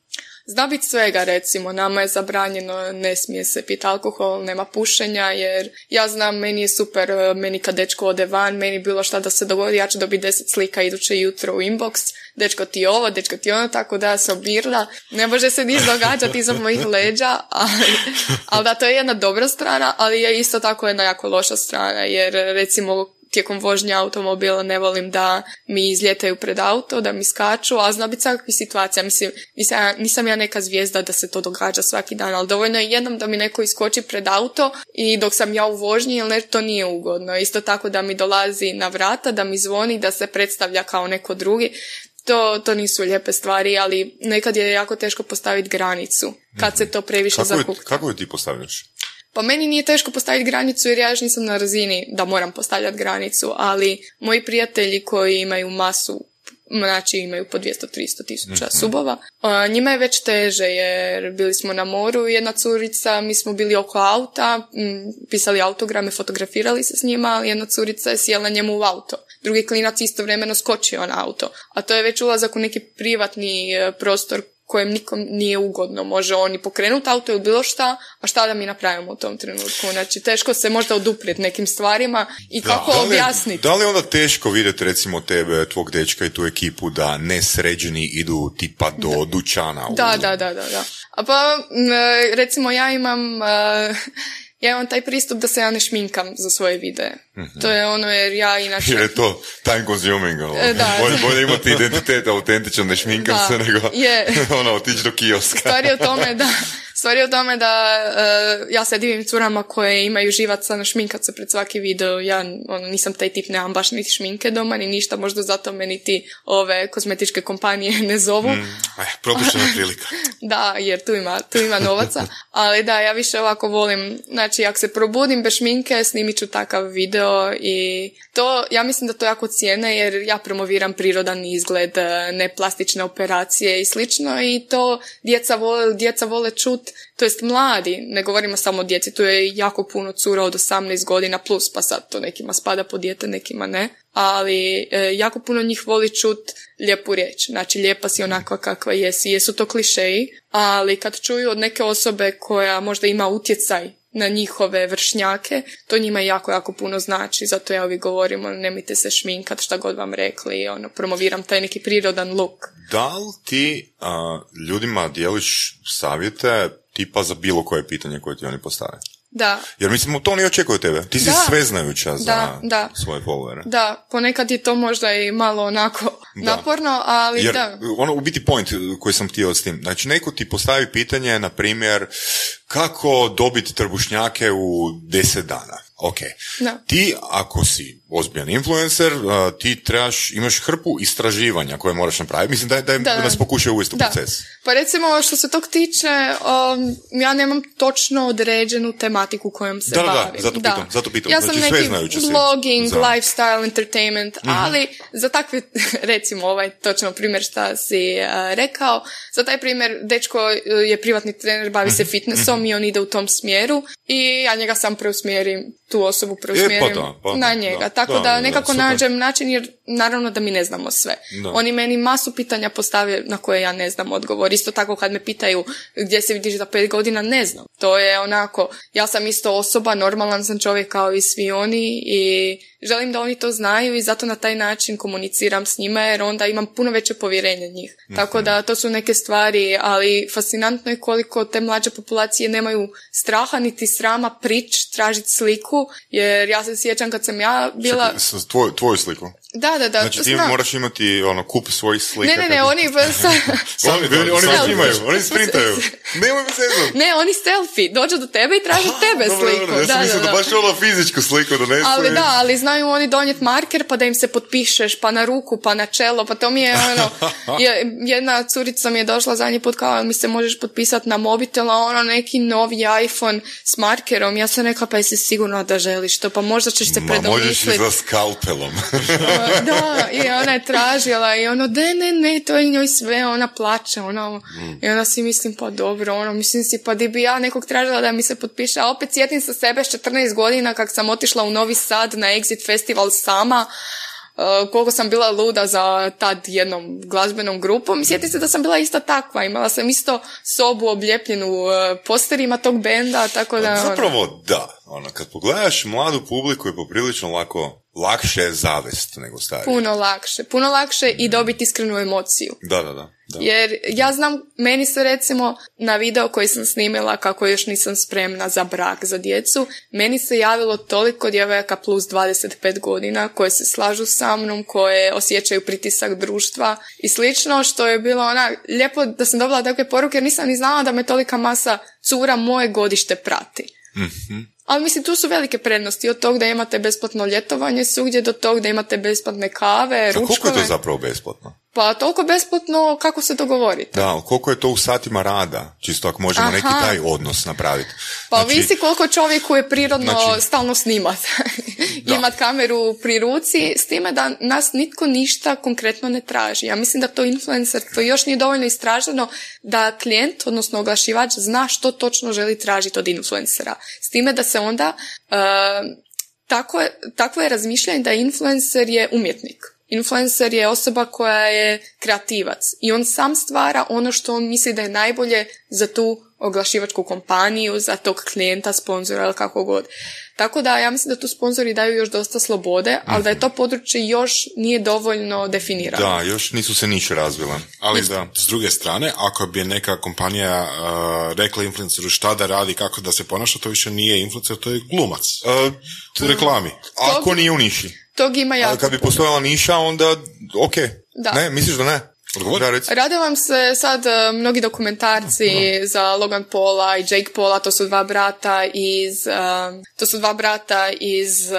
Zna biti svega recimo. Nama je zabranjeno, ne smije se piti alkohol, nema pušenja jer ja znam, meni je super, e, meni kad dečko ode van, meni bilo šta da se dogodi, ja ću dobiti deset slika iduće jutro u inbox, dečko ti ovo, dečko ti ono, tako da se obirla. Ne može se niš događati iza mojih leđa, ali, ali da, to je jedna dobra strana, ali je isto tako jedna jako loša strana, jer recimo tijekom vožnje automobila ne volim da mi izljetaju pred auto, da mi skaču, a zna biti svakakvih situacija. Mislim, nisam, ja- nisam ja neka zvijezda da se to događa svaki dan, ali dovoljno je jednom da mi neko iskoči pred auto i dok sam ja u vožnji, jer ne, to nije ugodno. Isto tako da mi dolazi na vrata, da mi zvoni, da se predstavlja kao neko drugi. To, to nisu lijepe stvari, ali nekad je jako teško postaviti granicu kad se to previše zakukta. kako ju ti postavljaš? Pa meni nije teško postaviti granicu jer ja još nisam na razini da moram postavljati granicu, ali moji prijatelji koji imaju masu znači imaju po 200-300 tisuća subova. A, njima je već teže jer bili smo na moru, jedna curica, mi smo bili oko auta, pisali autograme, fotografirali se s njima, ali jedna curica je sjela njemu u auto. Drugi klinac istovremeno skočio na auto. A to je već ulazak u neki privatni e, prostor kojem nikom nije ugodno. Može on i pokrenuti auto ili bilo šta, a šta da mi napravimo u tom trenutku? Znači, teško se možda oduprijeti nekim stvarima i kako Da li, objasniti. da li onda teško vidjeti recimo tebe, tvog dečka i tu ekipu da nesređeni idu tipa do dućana? u- Da, da, da, da, da. A pa, recimo ja imam, e, ja imam taj pristup da se ja ne šminkam za svoje videe. To je ono jer ja inače... Jer je to time consuming. ono. E, da. Bolje, bolje imati identitet autentičan, ne šminkam Da, se, nego je. ono, otići do kioska. Stvar je u tome da, stvar je u tome da e, ja se divim curama koje imaju živaca na šminkat se pred svaki video. Ja ono, nisam taj tip, nemam baš niti šminke doma, ni ništa, možda zato me niti ove kozmetičke kompanije ne zovu. Eh, propuštena prilika. Da, jer tu ima, tu ima novaca, ali da, ja više ovako volim, znači ako se probudim bez šminke, snimit ću takav video i to, ja mislim da to jako cijene jer ja promoviram prirodan izgled, e, ne plastične operacije i slično i to djeca vole, djeca vole čut, to jest mladi, ne govorimo samo o djeci, tu je jako puno cura od 18 godina plus, pa sad to nekima spada po dijete, nekima ne, ali e, jako puno njih voli čut lijepu riječ. Znači, lijepa si onakva kakva jesi. Jesu to klišeji, ali kad čuju od neke osobe koja možda ima utjecaj na njihove vršnjake, to njima jako, jako puno znači. Zato ja uvijek govorim, ono, nemojte se šminkat, šta god vam rekli, ono, promoviram taj neki prirodan look. Da li ti a, ljudima dijeliš savjete tipa za bilo koje pitanje koje ti oni postave? Da. Jer mislim, to oni očekuju tebe. Ti si Da. sveznajuća za Da, da. svoje followere. Da, ponekad je to možda i malo onako naporno, ali Jer, da. ono, u biti point koji sam htio s tim. Znači, neko ti postavi pitanje, na primjer, kako dobiti trbušnjake u deset dana. Ok. Da. Ti, ako si ozbiljan influencer, uh, ti trebaš, imaš hrpu istraživanja koje moraš napraviti. Mislim da, da, Da, da. nas pokušaju uvesti u proces. Pa recimo što se tog tiče, um, ja nemam točno određenu tematiku kojom se Da, da, da, bavim. zato pitam, zato pitam. Ja sam Znači, neki sveznajuća si blogging, za- Mhm. lifestyle, entertainment, ali za takve, recimo ovaj točno primjer šta si uh, rekao, za taj primjer dečko uh, je privatni trener, bavi Mhm. se fitnessom i on ide u tom smjeru i ja njega sam preusmjerim, tu osobu preusmjerim da, pa da, na njega. da, Tako da, da, da, nekako super. nađem način jer naravno da mi ne znamo sve. Da. Oni meni masu pitanja postave na koje ja ne znam odgovor. Isto tako kad me pitaju gdje se vidiš za pet godina, ne znam. To je onako, ja sam isto osoba, normalan sam čovjek kao i svi oni i želim da oni to znaju i zato na taj način komuniciram s njima jer onda imam puno veće povjerenje njih. Tako da to su neke stvari, ali fascinantno je koliko te mlađe populacije nemaju straha niti srama prič, tražiti sliku, jer ja se sjećam kad sam ja bila... S- tvoj, tvoju sliku. Da, da, da. Znači ti znam. moraš imati ono kup svojih slika. Ne, ne, ne, oni sa, Oni, oni, oni već imaju, oni sprintaju. Nemoj me zezat. ne, oni selfie, dođu do tebe i traže tebe Dobro, sliku. dobro, ja sam da, mislio da, da, da. baš ono fizičku sliku donesu. Ali i- da, ali znaju oni donijeti marker pa da im se potpišeš, pa na ruku, pa na čelo, pa to mi je ono, je, jedna curica mi je došla zadnji put kao mi se možeš potpisati na mobitel, a ono neki novi iPhone s markerom, ja sam rekla pa jesi sigurno da želiš to, pa možda ćeš se Ma možeš i predomisliti. za skalpelom. Da, i ona je tražila i ono, de, ne, ne, to je njoj sve, ona plaće, ono, Mm. i onda si mislim, pa dobro, ono, mislim si, pa di bi ja nekog tražila da mi se potpiše, a opet sjetim sa sebe s 14 godina kak sam otišla u Novi Sad na Exit Festival sama, Uh, koliko sam bila luda za tad jednom glazbenom grupom. Sjetim se da sam bila isto takva. Imala sam isto sobu obljepljenu uh, posterima tog benda, tako da... ono, Zapravo da. Ono, kad pogledaš mladu publiku je poprilično lako, lakše je zavest nego stari. Puno lakše. Puno lakše i dobiti iskrenu emociju. Da, da, da. da. Jer ja znam, meni se recimo na video koji sam snimila kako još nisam spremna za brak, za djecu, meni se javilo toliko djevojaka plus 25 godina koje se slažu sa mnom, koje osjećaju pritisak društva i slično, što je bilo ona, lijepo da sam dobila takve poruke jer nisam ni znala da me tolika masa cura moje godište prati. Ali mislim, tu su velike prednosti od tog da imate besplatno ljetovanje svugdje do tog da imate besplatne kave, A koliko je ručkove. to zapravo besplatno? Pa toliko besplatno kako se dogovorite. Da, koliko je to u satima rada? Čisto ako možemo Aha. neki taj odnos napraviti. Pa Znači, ovisi koliko čovjeku je prirodno Znači- stalno snimat. Imat kameru pri ruci, s time da nas nitko ništa konkretno ne traži. Ja mislim da to influencer, to još nije dovoljno istraženo da klijent, odnosno oglašivač, zna što točno želi tražiti od influencera. S time da se onda, uh, tako je, takvo je razmišljanje da influencer je umjetnik. Influencer je osoba koja je kreativac i on sam stvara ono što on misli da je najbolje za tu oglašivačku kompaniju, za tog klijenta, sponzora ili kako god. Tako da ja mislim da tu sponzori daju još dosta slobode, ali da je to područje još nije dovoljno definirano. Da, još nisu se niše razvile. Ali da. s druge strane, ako bi neka kompanija uh, rekla influenceru šta da radi, kako da se ponaša, to više nije influencer, to je glumac. E, U reklami. ako nije u niši. Tog ima jako Ali kad bi postojala niša, onda ok. Da. Ne, misliš da ne? Odgovor? Rade vam se sad e, mnogi dokumentarci za Logan Paula i Jake Paula, to su dva brata iz, e, to su dva brata iz, e,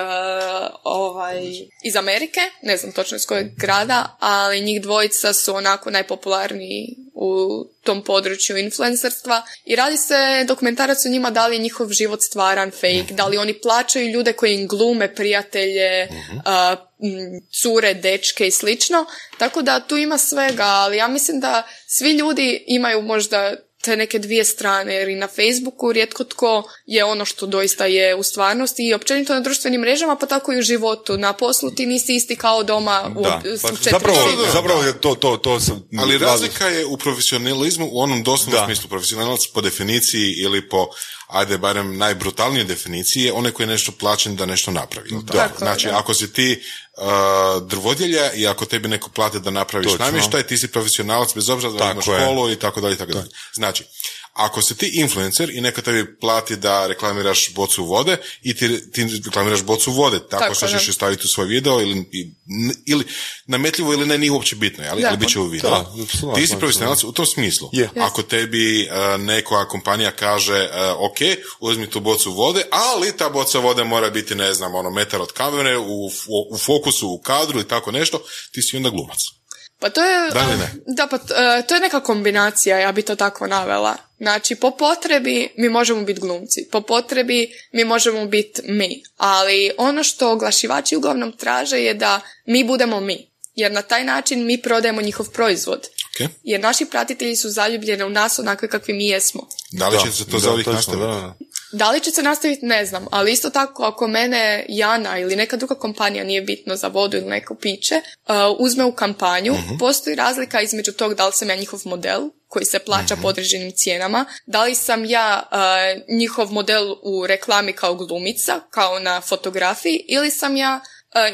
ovaj, iz Amerike, ne znam točno iz kojeg grada, ali njih dvojica su onako najpopularniji u tom području influencerstva i radi se dokumentarac o njima da li je njihov život stvaran, fake, da li oni plaćaju ljude koji im glume prijatelje, m, cure, dečke i slično. Tako da tu ima svega, ali ja mislim da svi ljudi imaju možda te neke dvije strane, jer i na Facebooku rijetko tko je ono što doista je u stvarnosti i općenito na društvenim mrežama, pa tako i u životu. Na poslu ti nisi isti kao doma u, Da. Pa četiri zapravo, zida. zapravo je to, to, to sam... Ali razlika je u profesionalizmu u onom doslovnom Da. smislu. Profesionalac po definiciji ili po, ajde, barem najbrutalnije definiciji je onaj koji je nešto plaćen da nešto napravi. jel tako? Znači, da. ako si ti uh, drvodjelja i ako tebi neko plate da napraviš namještaj, ti si profesionalac bez obzira da imaš školu i tako dalje i tako dalje. Znači, ako si ti influencer i neka tebi plati da reklamiraš bocu vode i ti, ti reklamiraš bocu vode tako, Tako, što da. ćeš je staviti u svoj video ili, ili nametljivo ili ne, nije uopće bitno, ali, ali bit će u video. Da, ti si profesionalac u tom smislu. Je. Ako tebi uh, neka kompanija kaže uh, ok, uzmi tu bocu vode, ali ta boca vode mora biti, ne znam, ono, metar od kamere, u, fo- u fokusu, u kadru i tako nešto, ti si onda glumac. Pa to je, Da ne? da, pa e, to je neka kombinacija, ja bi to tako navela. Znači, po potrebi mi možemo biti glumci, po potrebi mi možemo biti mi, ali ono što oglašivači uglavnom traže je da mi budemo mi, jer na taj način mi prodajemo njihov proizvod. Ok? Jer naši pratitelji su zaljubljeni u nas onakve kakvi mi jesmo. Da li Da, će se to da, za ovih? Da, li će se nastaviti, ne znam, ali isto tako ako mene Jana ili neka druga kompanija, nije bitno za vodu ili neko piće, uh, uzme u kampanju, postoji razlika između tog da li sam ja njihov model koji se plaća po određenim cijenama, da li sam ja uh, njihov model u reklami kao glumica, kao na fotografiji, ili sam ja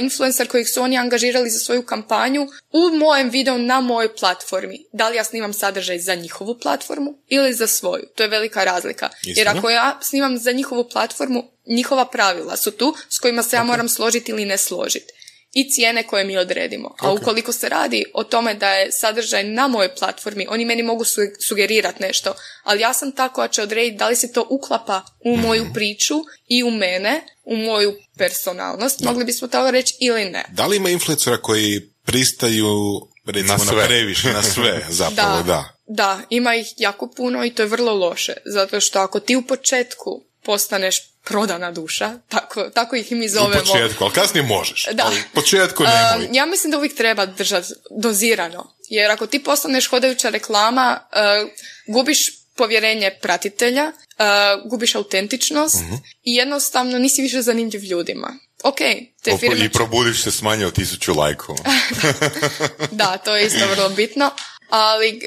influencer kojeg su oni angažirali za svoju kampanju u mojem videu na mojoj platformi. Da li ja snimam sadržaj za njihovu platformu ili za svoju. To je velika razlika. Jer ako ja snimam za njihovu platformu, njihova pravila su tu s kojima se ja moram složiti ili ne složiti. I cijene koje mi odredimo. A Ok. ukoliko se radi o tome da je sadržaj na mojoj platformi, oni meni mogu su- sugerirati nešto, ali ja sam ta koja će odrediti da li se to uklapa u moju priču i u mene, u moju personalnost, mogli bismo to reći ili ne. Da li ima influencera koji pristaju recimo Na na, sve. previše, na sve zapravo, da. Da, ima ih jako puno i to je vrlo loše, zato što ako ti u početku postaneš prodana duša, tako, tako ih i mi U zovemo. početku, ali kasnije možeš. Da. Ali u početku nemoj. ja mislim da uvijek treba držati dozirano, jer ako ti postaneš hodajuća reklama, uh, gubiš povjerenje pratitelja, uh, gubiš autentičnost Mhm. i jednostavno nisi više zanimljiv ljudima. Ok, te firme I probudiš se s manje od tisuću lajkova. Da, to je isto vrlo bitno. Ali,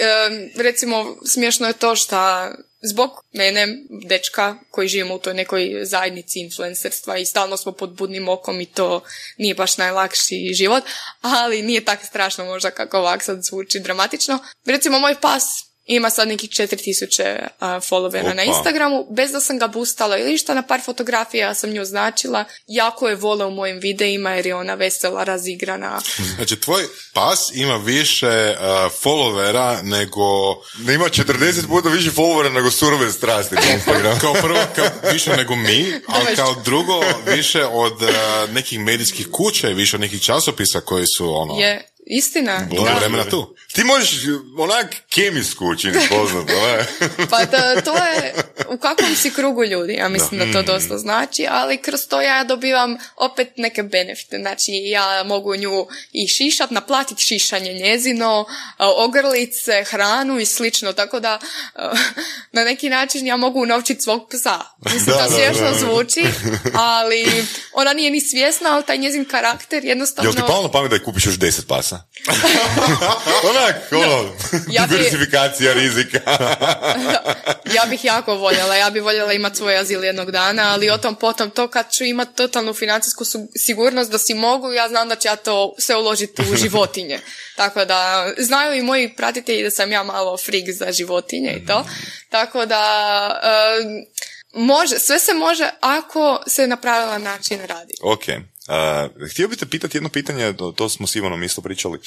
recimo, smiješno je to što zbog mene, dečka, koji živimo u toj nekoj zajednici influencerstva i stalno smo pod budnim okom i to nije baš najlakši život, ali nije tako strašno možda kako ovak sad zvuči dramatično. Recimo, moj pas ima sad nekih 4000 uh, followera na. Instagramu, bez da sam ga boostala ili šta, na par fotografija sam nju označila. Jako je vole u mojim videima jer je ona vesela, razigrana. Znači, tvoj pas ima više uh, followera nego... Ne ima 40 puta više followera nego surove strasti na Instagramu. Kao prvo, kao, više nego mi, ali kao drugo, više od uh, nekih medijskih kuća i više od nekih časopisa koji su ono... Je, istina. Da. vremena tu. Ti možeš onak kemijsku učiniti poznato? Pa to, to je u kakvom si krugu ljudi, ja mislim da, to dosta znači, ali kroz to ja dobivam opet neke benefite, znači ja mogu nju i šišat, naplatiti šišanje njezino, a, ogrlice, hranu i slično, tako da a, na neki način ja mogu unovčiti svog psa. Mislim, Da, to da, smiješno da. zvuči, ali ona nije ni svjesna, ali taj njezin karakter jednostavno... Jel ti palo na pamet da je kupiš još 10 pasa? Onak, ono, Ja bi- diversifikacija rizika. ja bih jako voljela, ja bih voljela imati svoj azil jednog dana, ali o tom potom to kad ću imati totalnu financijsku sigurnost da si mogu, ja znam da ću ja to sve uložiti u životinje. Tako da, znaju i moji pratitelji da sam ja malo frig za životinje i to. Tako da, em, može, sve se može ako se na pravilan način radi. Ok. Uh, htio bih te pitati jedno pitanje, to, smo s Ivanom isto pričali.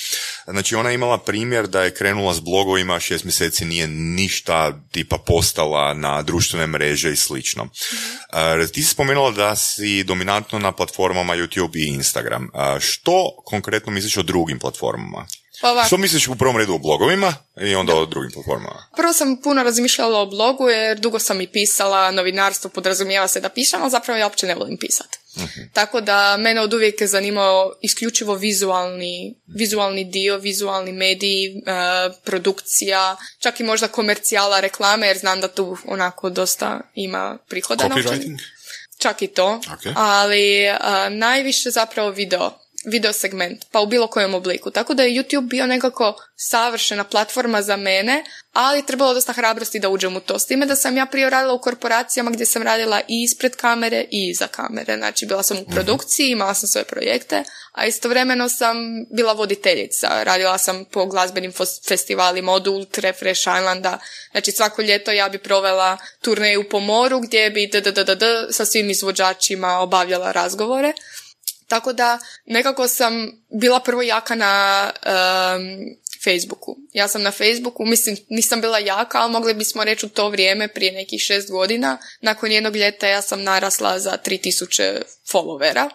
Znači, ona je imala primjer da je krenula s blogovima, šest mjeseci nije ništa tipa postala na društvene mreže i slično. Uh, ti si spomenula da si dominantno na platformama YouTube i Instagram. Uh, što konkretno misliš o drugim platformama? Pa ovako. Što misliš u prvom redu o blogovima i onda o drugim platformama? Prvo sam puno razmišljala o blogu jer dugo sam i pisala, novinarstvo podrazumijeva se da pišem, ali zapravo ja uopće ne volim pisati. Tako da mene od uvijek je zanimao isključivo vizualni, vizualni dio, vizualni mediji, e, produkcija, čak i možda komercijala reklame jer znam da tu onako dosta ima prihoda. Copywriting? Čak i to, Ok. ali a, najviše zapravo video. Video segment, pa u bilo kojem obliku. Tako da je YouTube bio nekako savršena platforma za mene, ali trebalo dosta hrabrosti da uđem u to. S time da sam ja prije radila u korporacijama gdje sam radila i ispred kamere i iza kamere. Znači bila sam u Mhm. produkciji, imala sam svoje projekte, a istovremeno sam bila voditeljica. Radila sam po glazbenim festivalima od Ultre, Fresh Islanda. Znači svako ljeto ja bi provela turneju po moru gdje bi d, sa svim izvođačima obavljala razgovore. Tako da nekako sam bila prvo jaka na em, Facebooku. Ja sam na Facebooku, mislim nisam bila jaka, ali mogli bismo reći u to vrijeme prije nekih šest godina. Nakon jednog ljeta ja sam narasla za 3000 followera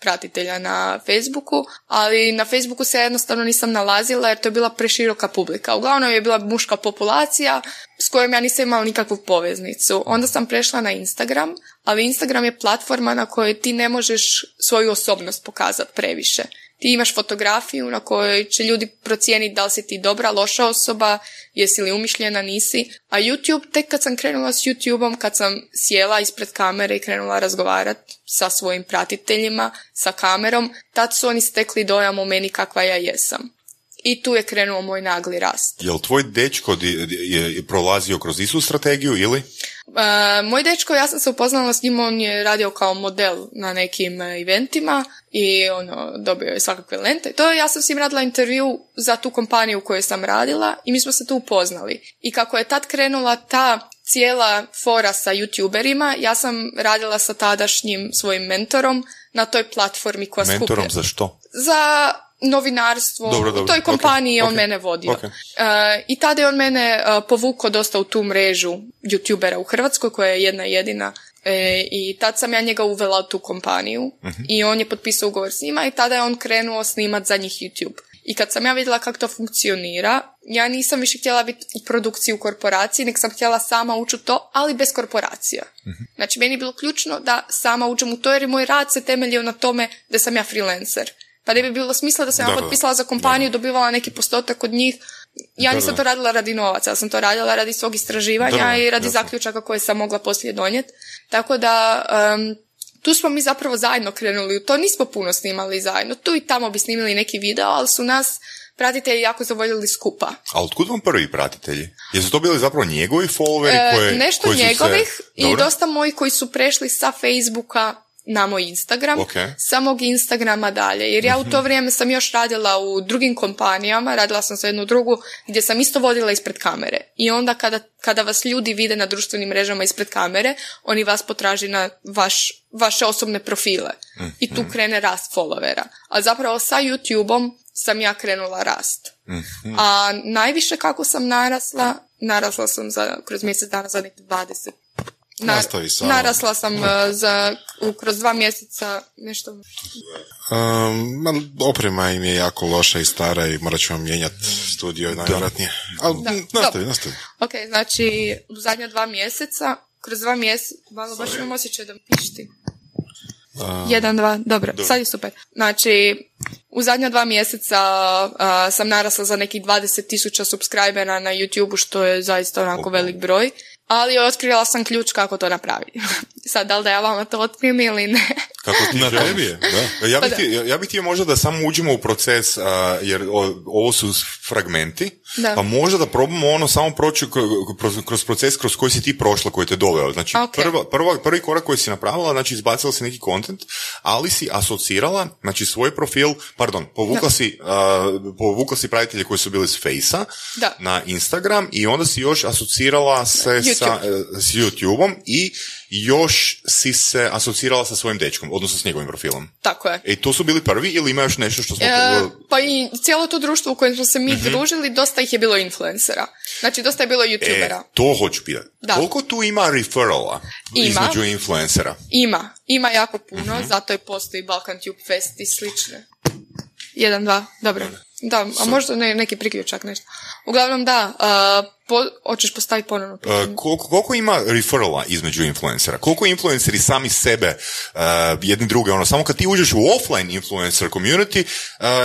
pratitelja na Facebooku, ali na Facebooku se jednostavno nisam nalazila jer to je bila preširoka publika. Uglavnom je bila muška populacija s kojom ja nisam imala nikakvu poveznicu. Onda sam prešla na Instagram, ali Instagram je platforma na kojoj ti ne možeš svoju osobnost pokazati previše. Ti imaš fotografiju na kojoj će ljudi procijeniti da li si ti dobra, loša osoba, jesi li umišljena, nisi. A YouTube, tek kad sam krenula s YouTubeom, kad sam sjela ispred kamere i krenula razgovarati sa svojim pratiteljima, sa kamerom, tad su oni stekli dojam o meni kakva ja jesam. I tu je krenuo moj nagli rast. Jel tvoj dečko je prolazio kroz istu strategiju ili? E, moj dečko, ja sam se upoznala s njim, on je radio kao model na nekim e, eventima i ono, dobio je svakakve lente. To ja sam s njim radila intervju za tu kompaniju u kojoj sam radila i mi smo se tu upoznali. I kako je tad krenula ta cijela fora sa youtuberima, ja sam radila sa tadašnjim svojim mentorom na toj platformi koja Mentorom skuplja za što? za novinarstvo. Dobro, U dobro, toj kompaniji je ok, on ok, mene vodio. ok. E, I tada je on mene e, povukao dosta u tu mrežu youtubera u Hrvatskoj koja je jedna jedina E, I tad sam ja njega uvela u tu kompaniju Mhm. i on je potpisao ugovor s njima i tada je on krenuo snimat za njih YouTube. I kad sam ja vidjela kako to funkcionira, ja nisam više htjela biti u produkciji u korporaciji, nek sam htjela sama ući u to, ali bez korporacija. Znači, meni je bilo ključno da sama uđem u to, jer je moj rad se temeljio na tome da sam ja freelancer. Pa ne bi bilo smisla da sam Da, ja da, potpisala za kompaniju, dobivala neki postotak od njih. Ja Da, nisam da. to radila radi novaca, ja sam to radila radi svog istraživanja Da, da, i radi zaključaka koje sam mogla poslije donijeti. Tako da, em, tu smo mi zapravo zajedno krenuli u to, nismo puno snimali zajedno. Tu i tamo bi snimili neki video, ali su nas pratitelji jako zavoljeli skupa. A otkud vam prvi pratitelji? Jesu to bili zapravo njegovi followeri E, koje, nešto koji su se- njegovih i dosta mojih koji su prešli sa Facebooka na moj Instagram, Ok. Mhm. sa mog Instagrama dalje. Jer ja u to vrijeme sam još radila u drugim kompanijama, radila sam sa jednu drugu gdje sam isto vodila ispred kamere. I onda kada, kada vas ljudi vide na društvenim mrežama ispred kamere, oni vas potraži na vaš, vaše osobne profile. I Mhm. tu krene rast followera. A zapravo sa YouTubeom sam ja krenula rast. Mhm. A najviše kako sam narasla, narasla sam za, kroz mjesec dana za nekih 20. Na- Nastavi samo. narasla sam uh, za, u- kroz dva mjeseca nešto. Um, ma, oprema im je jako loša i stara i morat ćemo mijenjati studio najvjerojatnije. Ali Da. nastavi, nastavi. Ok, znači u zadnja dva mjeseca, kroz dva mjeseca, malo baš imam osjećaj da mi pišti. Jedan, dva, dobro, sad je super. Znači, u zadnja dva mjeseca a, sam narasla za nekih 20 tisuća subscribera na YouTube, što je zaista onako velik broj. Ali otkrila sam ključ kako to napraviti. Sad, da li da ja vama to otkrijem ili ne? Kako ti Na tebi je, da. Ja bih, Pa htio, ja bih htio možda da samo uđemo u proces, a, jer o- ovo su fragmenti, Da. pa možda da probamo ono samo proći kro- kroz, kroz proces kroz koji si ti prošla, koji te doveo. Znači, Ok. prva, prva, prvi korak koji si napravila, znači izbacila si neki kontent, ali si asocirala, znači svoj profil, pardon, povukla Da. si, a, povukla si pratitelje koji su bili s Fejsa na Instagram i onda si još asocirala se sa, YouTube. e, s YouTube-om i još si se asocirala sa svojim dečkom, odnosno s njegovim profilom. Tako je. E, to su bili prvi ili ima još nešto što smo... E, pa i cijelo to društvo u kojem smo se mi Mhm. družili, dosta ih je bilo influencera. Znači, dosta je bilo E, youtubera. to hoću pitati. Da. Koliko tu ima referrala Ima. između influencera? Ima, ima jako puno, Mhm. zato i postoji Balkan Tube Fest i slične. Jedan, dva, dobro. Da, a možda ne, neki priključak nešto. Uglavnom da, a, po, hoćeš postaviti ponovno pitanje. koliko, koliko ima referrala između influencera? Koliko influenceri sami sebe, e, jedni druge, ono, samo kad ti uđeš u offline influencer community,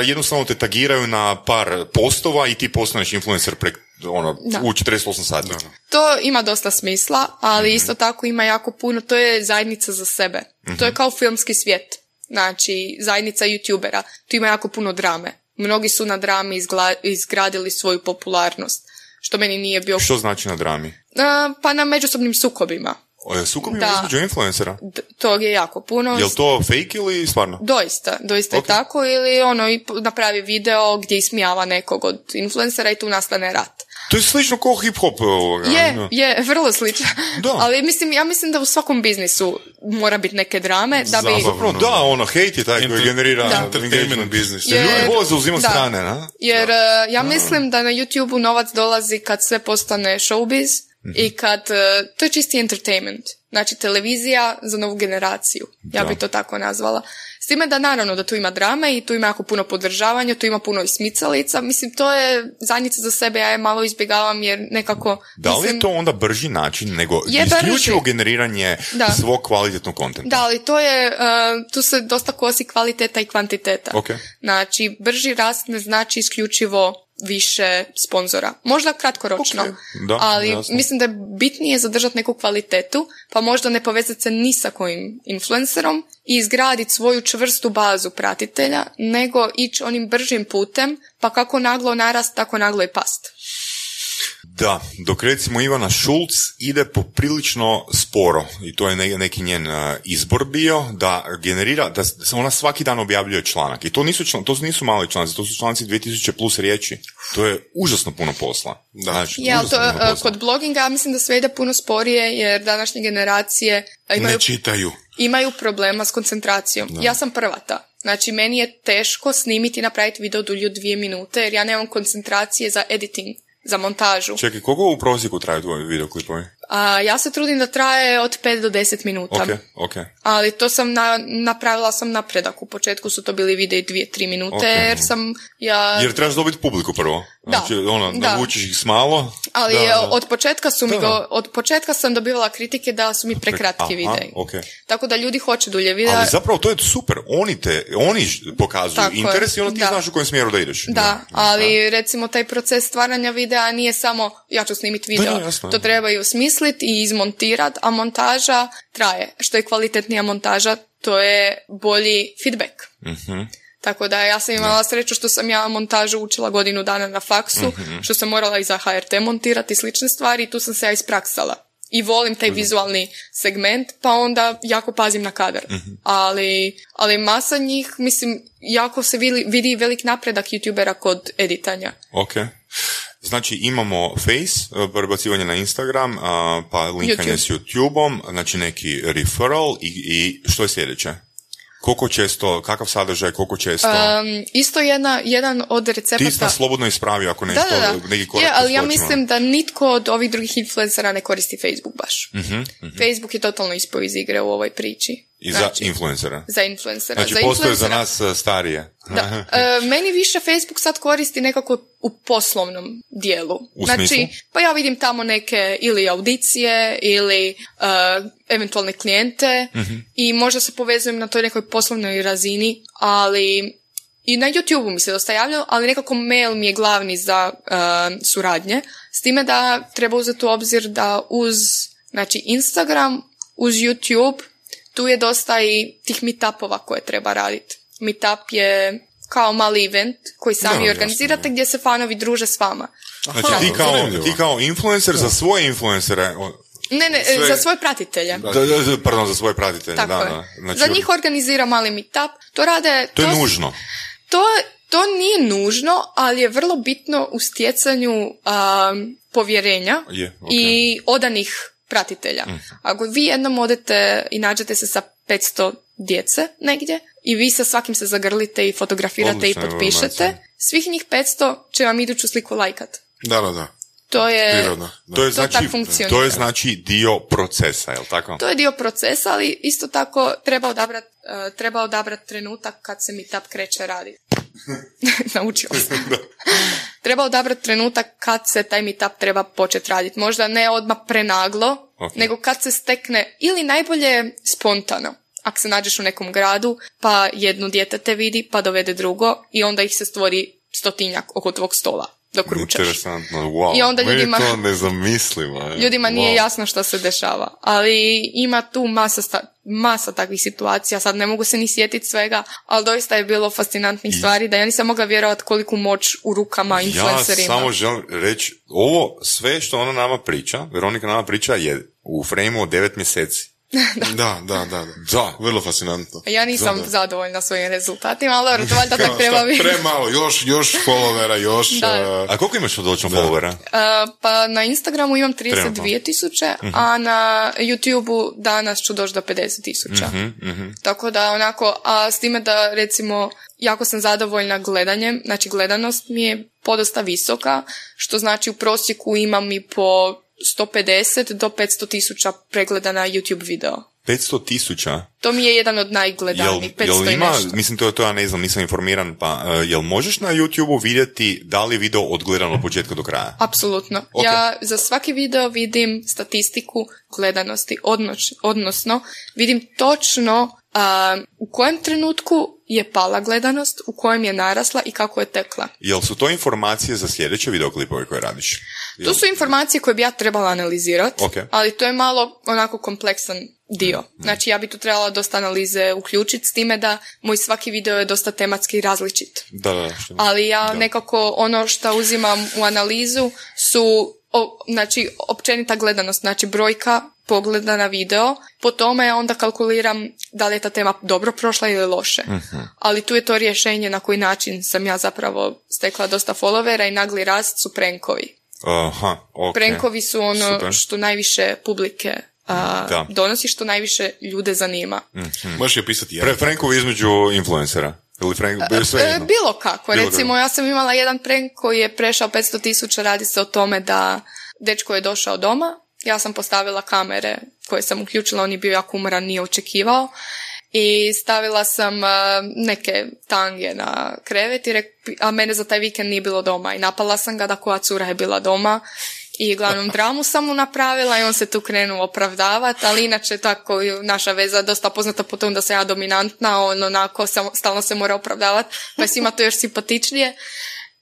jednostavno te tagiraju na par postova i ti postaneš influencer prek, ono, Da. u 48 sati. To ima dosta smisla, ali Mhm. isto tako ima jako puno, to je zajednica za sebe. To je kao filmski svijet. znači zajednica youtubera, tu ima jako puno drame. Mnogi su na drami izgla- izgradili svoju popularnost, što meni nije bio... Što znači na drami? A, pa na međusobnim sukobima. O, Sukob Da. između influencera? D- tog je jako puno. Jel to fake ili stvarno? Doista, doista Ok. je tako ili ono i napravi video gdje ismijava nekog od influencera i tu nastane rat. To je slično kao hip-hop ovoga. Je, da. je, vrlo slično. Da. Ali mislim, ja mislim da u svakom biznisu mora biti neke drame da bi... Zapravo, da, ono, hejt je taj koji Enter- generira Da. Entertainment engagement. business. Jer ljudi vole zauzimati da. strane, na? Jer uh, ja mislim da na YouTube-u novac dolazi kad sve postane showbiz Mhm. i kad, uh, to je čisti entertainment. Znači televizija za novu generaciju. Ja Da. bi to tako nazvala. S time da naravno da tu ima drame i tu ima jako puno podržavanja, tu ima puno i smicalica. Mislim, to je zadnjica za sebe, ja je malo izbjegavam jer nekako... Da li mislim, je to onda brži način nego Je isključivo brži. generiranje Da. svog kvalitetnog kontenta? Da, ali to je, uh, tu se dosta kosi kvaliteta i kvantiteta. Ok. Znači, brži rast ne znači isključivo više sponzora. Možda kratkoročno, Ok, da, ali jasno. mislim da je bitnije zadržati neku kvalitetu, pa možda ne povezati se ni sa kojim influencerom i izgraditi svoju čvrstu bazu pratitelja, nego ići onim bržim putem, pa kako naglo narast, tako naglo i past. Da, dok recimo Ivana Šulc ide poprilično sporo i to je ne- neki njen uh, izbor bio da generira, da ona svaki dan objavljuje članak i to nisu, član, to nisu mali članci, to su članci 2000 plus riječi. To je užasno puno posla. Da. Znači, ali to, puno uh, posla. kod bloginga ja mislim da sve ide puno sporije jer današnje generacije uh, imaju Ne čitaju. imaju problema s koncentracijom. Ja sam prva ta. Znači, meni je teško snimiti i napraviti video dulju od dvije minute, jer ja nemam koncentracije za editing, za montažu. Čekaj, koliko u prosjeku traju tvoji videoklipovi? A ja se trudim da traje od 5 do 10 minuta. Ok, ok. Ali to sam na, napravila sam napredak. U početku su to bili videi dvije, tri minute, Ok. jer sam ja... Jer trebaš dobiti publiku prvo. Da, Znači, ono, da. navučiš ih s malo. Ali da, da. od početka su mi Da, da. go- od početka sam dobivala kritike da su mi prekratki videi. ok. Tako da ljudi hoće dulje videa. Ali zapravo to je super. Oni te, oni pokazuju Tako je, interes i onda ti da. znaš u kojem smjeru da ideš. Da, ali recimo taj proces stvaranja videa nije samo ja ću snimiti video. da, jasno, to da. treba i osmisliti i izmontirati, a montaža traje. Što je kvalitetnija montaža, to je bolji feedback. Mhm. Tako da ja sam imala sreću što sam ja montažu učila godinu dana na faksu, Mhm. što sam morala i za HRT montirati i slične stvari i tu sam se ja ispraksala. I volim taj vizualni segment, pa onda jako pazim na kadar. Mhm. Ali, ali masa njih, mislim, jako se vidi, vidi velik napredak youtubera kod editanja. Ok. Znači imamo Face, eh, prebacivanje na Instagram, pa linkanje YouTube. s YouTubeom, znači neki referral i, i što je sljedeće? Koliko često, kakav sadržaj, koliko često? Um, isto jedna, jedan od Ti recepata... si nas slobodno ispravi ako Da, nešto, da, da. neki korak Je, ali ja mislim da nitko od ovih drugih influencera ne koristi Facebook baš. Mhm, Facebook je totalno ispao iz igre u ovoj priči. I za influencera. za influencera. Znači za postoje za influencera- nas eh, starije. Da. E, meni više Facebook sad koristi nekako u poslovnom dijelu. U znači, smislu? pa ja vidim tamo neke ili audicije ili e, eventualne klijente Mhm. i možda se povezujem na toj nekoj poslovnoj razini, ali i na YouTube mi se dosta javljalo, ali nekako mail mi je glavni za e, suradnje. S time da treba uzeti u obzir da uz znači Instagram, uz YouTube, tu je dosta i tih meetupova koje treba raditi. Meetup je kao mali event koji sami Da, organizirate gdje se fanovi druže s vama. Znači ti kao, ti kao influencer za svoje influencere, Ne, ne, Sve- za svoje pratitelje. da, da, da, pardon, za svoje pratitelje, Tako da, je. da. Znači, za njih organizira mali meetup. To rade... to je nužno. To, to nije nužno, ali je vrlo bitno u stjecanju um, povjerenja Je, ok. i odanih pratitelja. Ako vi jednom odete i nađete se sa 500 djece negdje i vi sa svakim se zagrlite i fotografirate Odlična i potpišete, informacija. svih njih 500 će vam iduću sliku lajkat. Da, da, da. To je, Prirodno. Da. To je, To znači, to je znači dio procesa, je li tako? to je dio procesa, ali isto tako treba odabrati treba odabrat trenutak kad se meetup kreće raditi. Naučila sam. Treba odabrati trenutak kad se taj meetup treba početi raditi. Možda ne odmah prenaglo, Ok. nego kad se stekne ili najbolje spontano. Ako se nađeš u nekom gradu, pa jedno dijete te vidi, pa dovede drugo i onda ih se stvori stotinjak oko tvog stola. Dok ručaš. Interesantno, wow. I onda ljudima- to nezamislivo. je. Ljudima nije Wow. jasno što se dešava, ali ima tu masa, sta- masa takvih situacija, sad ne mogu se ni sjetiti svega, ali doista je bilo fascinantnih stvari da ja nisam mogla vjerovati koliku moć u rukama Ja influencerima. samo želim reći, ovo sve što ona nama priča, Veronika nama priča je u frejmu od devet mjeseci. Da, da, da, da. Da. Vrlo fascinantno. Ja nisam Da, da. zadovoljna svojim rezultatima, ali dobro, to valjda tako treba biti. Premalo, još, još followera, još... Da. uh, A koliko imaš točno followera? Uh, pa na Instagramu imam Trenutno. 32 tisuće, a na YouTubeu danas ću doći do 50 tisuća. Tako da onako, a s time da recimo jako sam zadovoljna gledanjem, znači gledanost mi je podosta visoka, što znači u prosjeku imam i po 150 do 500 tisuća pregleda na YouTube video. 500 tisuća? To mi je jedan od najgledanijih, 500 jel i ima, nešto. mislim to, to ja ne znam, nisam informiran, pa uh, jel možeš na YouTube-u vidjeti da li je video odgledan od početka do kraja? Apsolutno. Ok. Ja za svaki video vidim statistiku gledanosti, odnoš- odnosno vidim točno a, u kojem trenutku je pala gledanost, u kojem je narasla i kako je tekla. Jel su to informacije za sljedeće videoklipove koje radiš? Jel- To su informacije koje bi ja trebala analizirati, Ok. ali to je malo onako kompleksan dio. Znači ja bi tu trebala dosta analize uključiti s time da moj svaki video je dosta tematski različit. Da, da, što- ali ja nekako ono što uzimam u analizu su o, znači općenita gledanost, znači brojka pogleda na video, po tome onda kalkuliram da li je ta tema dobro prošla ili loše. Ali tu je to rješenje na koji način sam ja zapravo stekla dosta followera i nagli rast su prenkovi. Aha, ok. Prenkovi su ono Super. što najviše publike a, Da. donosi, što najviše ljude zanima. Možeš je opisati jedan. Pre, Frankovi između influencera? Ili Frank, sve E, jedno? bilo kako. Bilo Recimo, kako. ja sam imala jedan prank koji je prešao 500 tisuća. Radi se o tome da dečko je došao doma. Ja sam postavila kamere koje sam uključila. On je bio jako umoran, nije očekivao. I stavila sam e, neke tange na krevet, i rek- a mene za taj vikend nije bilo doma. I napala sam ga da koja cura je bila doma. I glavnom dramu sam mu napravila i on se tu krenuo opravdavati, ali inače tako naša veza je dosta poznata po tom da sam ja dominantna, on onako sam, stalno se mora opravdavati, pa je svima to još simpatičnije.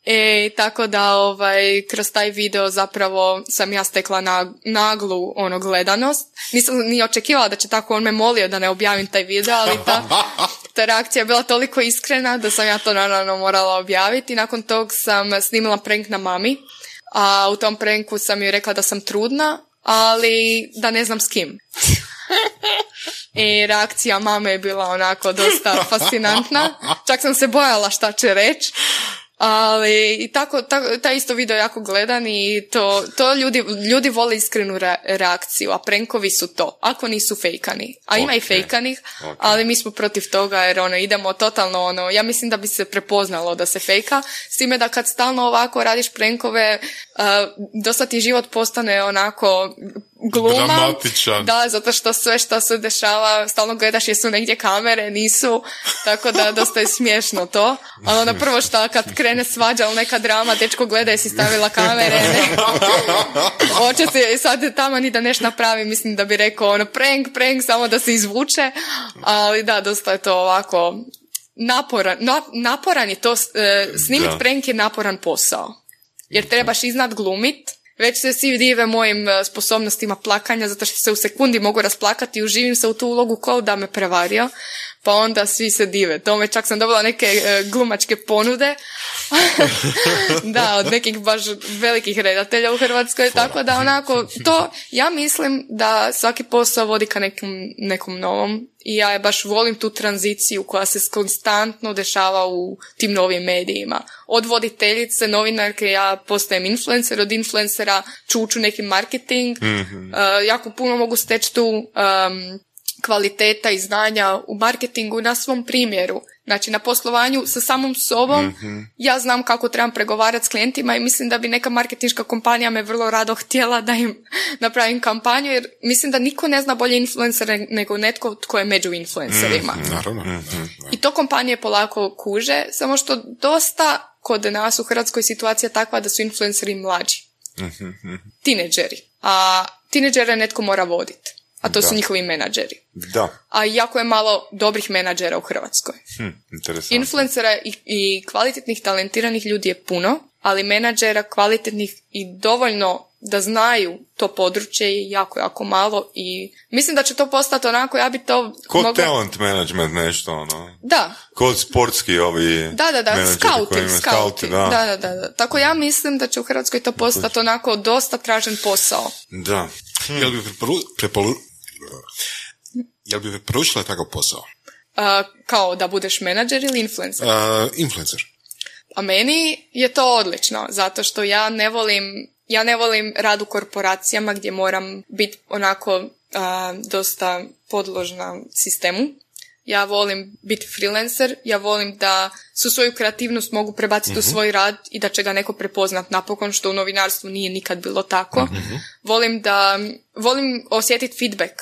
E, tako da ovaj, kroz taj video zapravo sam ja stekla na, naglu ono gledanost. Nisam ni očekivala da će tako on me molio da ne objavim taj video, ali ta, ta reakcija je bila toliko iskrena da sam ja to naravno morala objaviti. Nakon tog sam snimila prank na mami, a u tom pranku sam joj rekla da sam trudna, ali da ne znam s kim. I reakcija mame je bila onako dosta fascinantna. Čak sam se bojala šta će reći. Ali i tako, tako, taj isto video jako gledan i to, to ljudi, ljudi vole iskrenu re- reakciju, a prenkovi su to, ako nisu fejkani. A ima i fejkanih, ali mi smo protiv toga jer ono, idemo totalno ono, ja mislim da bi se prepoznalo da se fejka, s time da kad stalno ovako radiš prenkove, uh, dosta ti život postane onako gluma. Dramatičan. Da, zato što sve što se dešava, stalno gledaš jesu negdje kamere, nisu, tako da dosta je smiješno to. Ali onda prvo što kad krene svađa ili neka drama, dečko gleda jesi stavila kamere, ne. Hoće se sad tamo ni da neš napravi, mislim da bi rekao ono prank, prank, samo da se izvuče, ali da, dosta je to ovako naporan, na- naporan je to, e, snimit Da. prank je naporan posao. Jer trebaš iznad glumit, već se svi dive mojim e, sposobnostima plakanja, zato što se u sekundi mogu rasplakati i uživim se u tu ulogu kao da me prevario, pa onda svi se dive. Tome čak sam dobila neke e, glumačke ponude, da, od nekih baš velikih redatelja u Hrvatskoj, tako da onako, to, ja mislim da svaki posao vodi ka nekom, nekom novom i ja je baš volim tu tranziciju koja se konstantno dešava u tim novim medijima. Od voditeljice, novinarke, ja postajem influencer, od influencera čuču neki marketing, Mhm. Uh, jako puno mogu steći tu um, kvaliteta i znanja u marketingu na svom primjeru. Znači na poslovanju sa samom sobom Mhm. ja znam kako trebam pregovarati s klijentima i mislim da bi neka marketinška kompanija me vrlo rado htjela da im napravim kampanju jer mislim da niko ne zna bolje influencere nego netko tko je među influencerima. Naravno. I to kompanije polako kuže, samo što dosta kod nas u Hrvatskoj situacija je takva da su influenceri mlađi. Tineđeri. A tineđere netko mora voditi. A to su Da. njihovi menadžeri. Da. A jako je malo dobrih menadžera u Hrvatskoj. Hm, interesantno. Influencera i, i kvalitetnih, talentiranih ljudi je puno, ali menadžera kvalitetnih i dovoljno da znaju to područje je jako, jako malo i mislim da će to postati onako, ja bi to Kod mogla... talent management nešto, ono. Da, Kod sportski ovi da, da, da, scouting, scouting, da. da, da, da, da. Tako ja mislim da će u Hrvatskoj to postati onako dosta tražen posao. Da. Jel bi preporu... preporu- Jel bi preporučila takav posao? A, kao da budeš menadžer ili influencer. Uh, influencer. A meni je to odlično, zato što ja ne volim, ja ne volim rad u korporacijama gdje moram biti onako a, dosta podložna sistemu. Ja volim biti freelancer, ja volim da su svoju kreativnost mogu prebaciti u svoj rad i da će ga neko prepoznat napokon, što u novinarstvu nije nikad bilo tako. Volim da, volim osjetiti feedback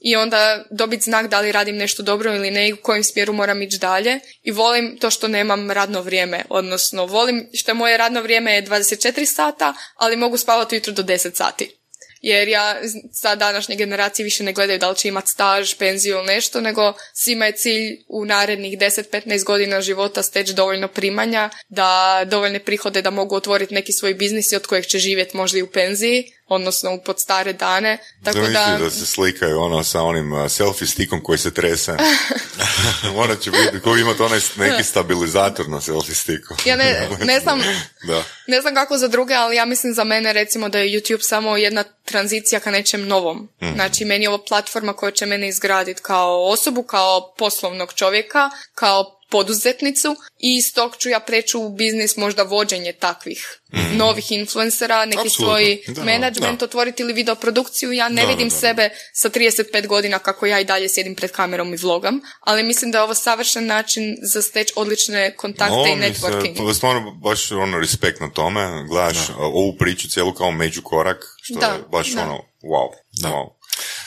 i onda dobiti znak da li radim nešto dobro ili ne i u kojem smjeru moram ići dalje i volim to što nemam radno vrijeme, odnosno volim što moje radno vrijeme je 24 sata, ali mogu spavati ujutro do 10 sati. Jer ja sa današnje generacije više ne gledaju da li će imati staž, penziju ili nešto, nego svima je cilj u narednih 10-15 godina života steći dovoljno primanja, da dovoljne prihode da mogu otvoriti neki svoj biznis od kojeg će živjeti možda i u penziji, odnosno u pod stare dane. Tako Zamisli da, da se slikaju ono sa onim uh, selfie stikom koji se trese. Morat će biti, koji imati onaj neki stabilizator na selfie stiku. ja ne, ne znam, Da. Ne znam kako za druge, ali ja mislim za mene recimo da je YouTube samo jedna tranzicija ka nečem novom. Znači, meni je ovo platforma koja će mene izgraditi kao osobu, kao poslovnog čovjeka, kao poduzetnicu i iz tog ću ja preći u biznis možda vođenje takvih novih influencera, neki svoj Da, management da. otvoriti ili videoprodukciju. Ja ne Da, vidim da, da. sebe sa 35 godina kako ja i dalje sjedim pred kamerom i vlogam, ali mislim da je ovo savršen način za steći odlične kontakte Ovo i networking. se, stvarno baš ono respekt na tome, gledaš ovu priču cijelu kao međukorak, što Da, je baš da. ono, wow, wow.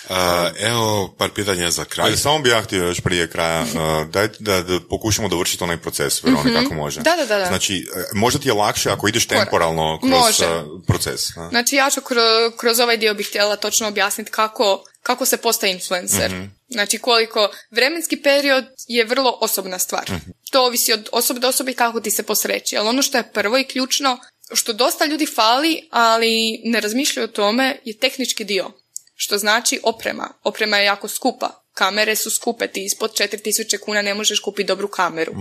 Uh, evo par pitanja za kraj. Ali samo bi ja htio još prije kraja, uh, daj da, da pokušamo dovršiti onaj proces, Veronika, kako može. Da, da, da. Znači, uh, možda ti je lakše ako ideš temporalno kroz Može. uh, proces. a? Znači ja ću kro- kroz ovaj dio bih htjela točno objasniti kako, kako se postaje influencer. Znači koliko vremenski period je vrlo osobna stvar. To ovisi od osobe do osobe i kako ti se posreći. Ali ono što je prvo i ključno, što dosta ljudi fali, ali ne razmišljaju o tome, je tehnički dio. Što znači oprema. Oprema je jako skupa. Kamere su skupe, ti ispod 4000 kuna ne možeš kupiti dobru kameru.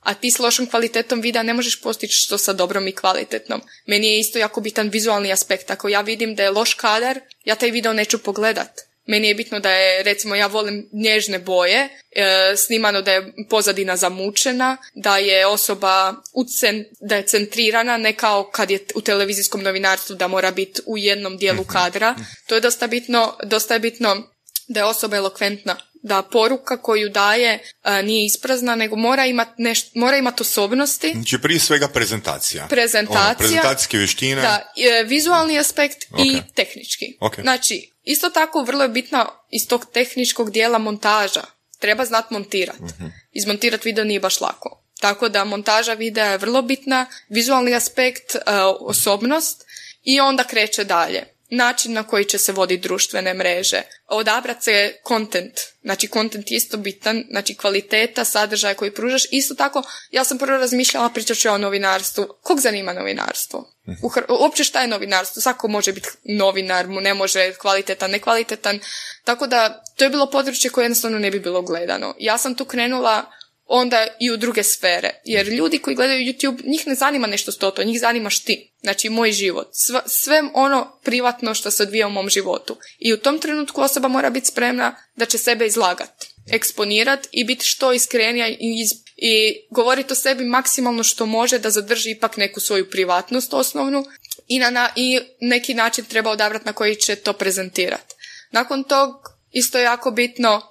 A ti s lošom kvalitetom videa ne možeš postići što sa dobrom i kvalitetnom. Meni je isto jako bitan vizualni aspekt. Ako ja vidim da je loš kadar, ja taj video neću pogledat. Meni je bitno da je, recimo, ja volim nježne boje, e, snimano da je pozadina zamučena, da je osoba ucen, da je centrirana, ne kao kad je u televizijskom novinarstvu da mora biti u jednom dijelu kadra. To je dosta bitno, dosta je bitno da je osoba elokventna, da poruka koju daje e, nije isprazna, nego mora imati neš- mora imati osobnosti, Znači, prije svega prezentacija. Prezentacija. Ono, prezentacijske vještine. da, e, vizualni aspekt i Ok. tehnički. Ok. Znači, isto tako vrlo je bitna iz tog tehničkog dijela montaža. Treba znat montirat. Mhm. Izmontirat video nije baš lako. Tako da montaža videa je vrlo bitna, vizualni aspekt, e, osobnost i onda kreće dalje. Način na koji će se voditi društvene mreže. Odabrat se content. Znači, content je isto bitan. Znači, kvaliteta, sadržaja koji pružaš. Isto tako, ja sam prvo razmišljala, pričat ću ja o novinarstvu. Kog zanima novinarstvo? U Hr- uopće šta je novinarstvo? Svako može biti novinar, mu ne može kvalitetan, nekvalitetan. Tako da, to je bilo područje koje jednostavno ne bi bilo gledano. Ja sam tu krenula onda i u druge sfere. Jer ljudi koji gledaju YouTube, njih ne zanima nešto stoto, njih zanima šti. Znači, moj život. Sve, sve ono privatno što se odvija u mom životu. I u tom trenutku osoba mora biti spremna da će sebe izlagat, eksponirat i biti što iskrenija i, iz, i govoriti o sebi maksimalno što može da zadrži ipak neku svoju privatnost osnovnu i na, na i neki način treba odabrati na koji će to prezentirati. Nakon tog isto je jako bitno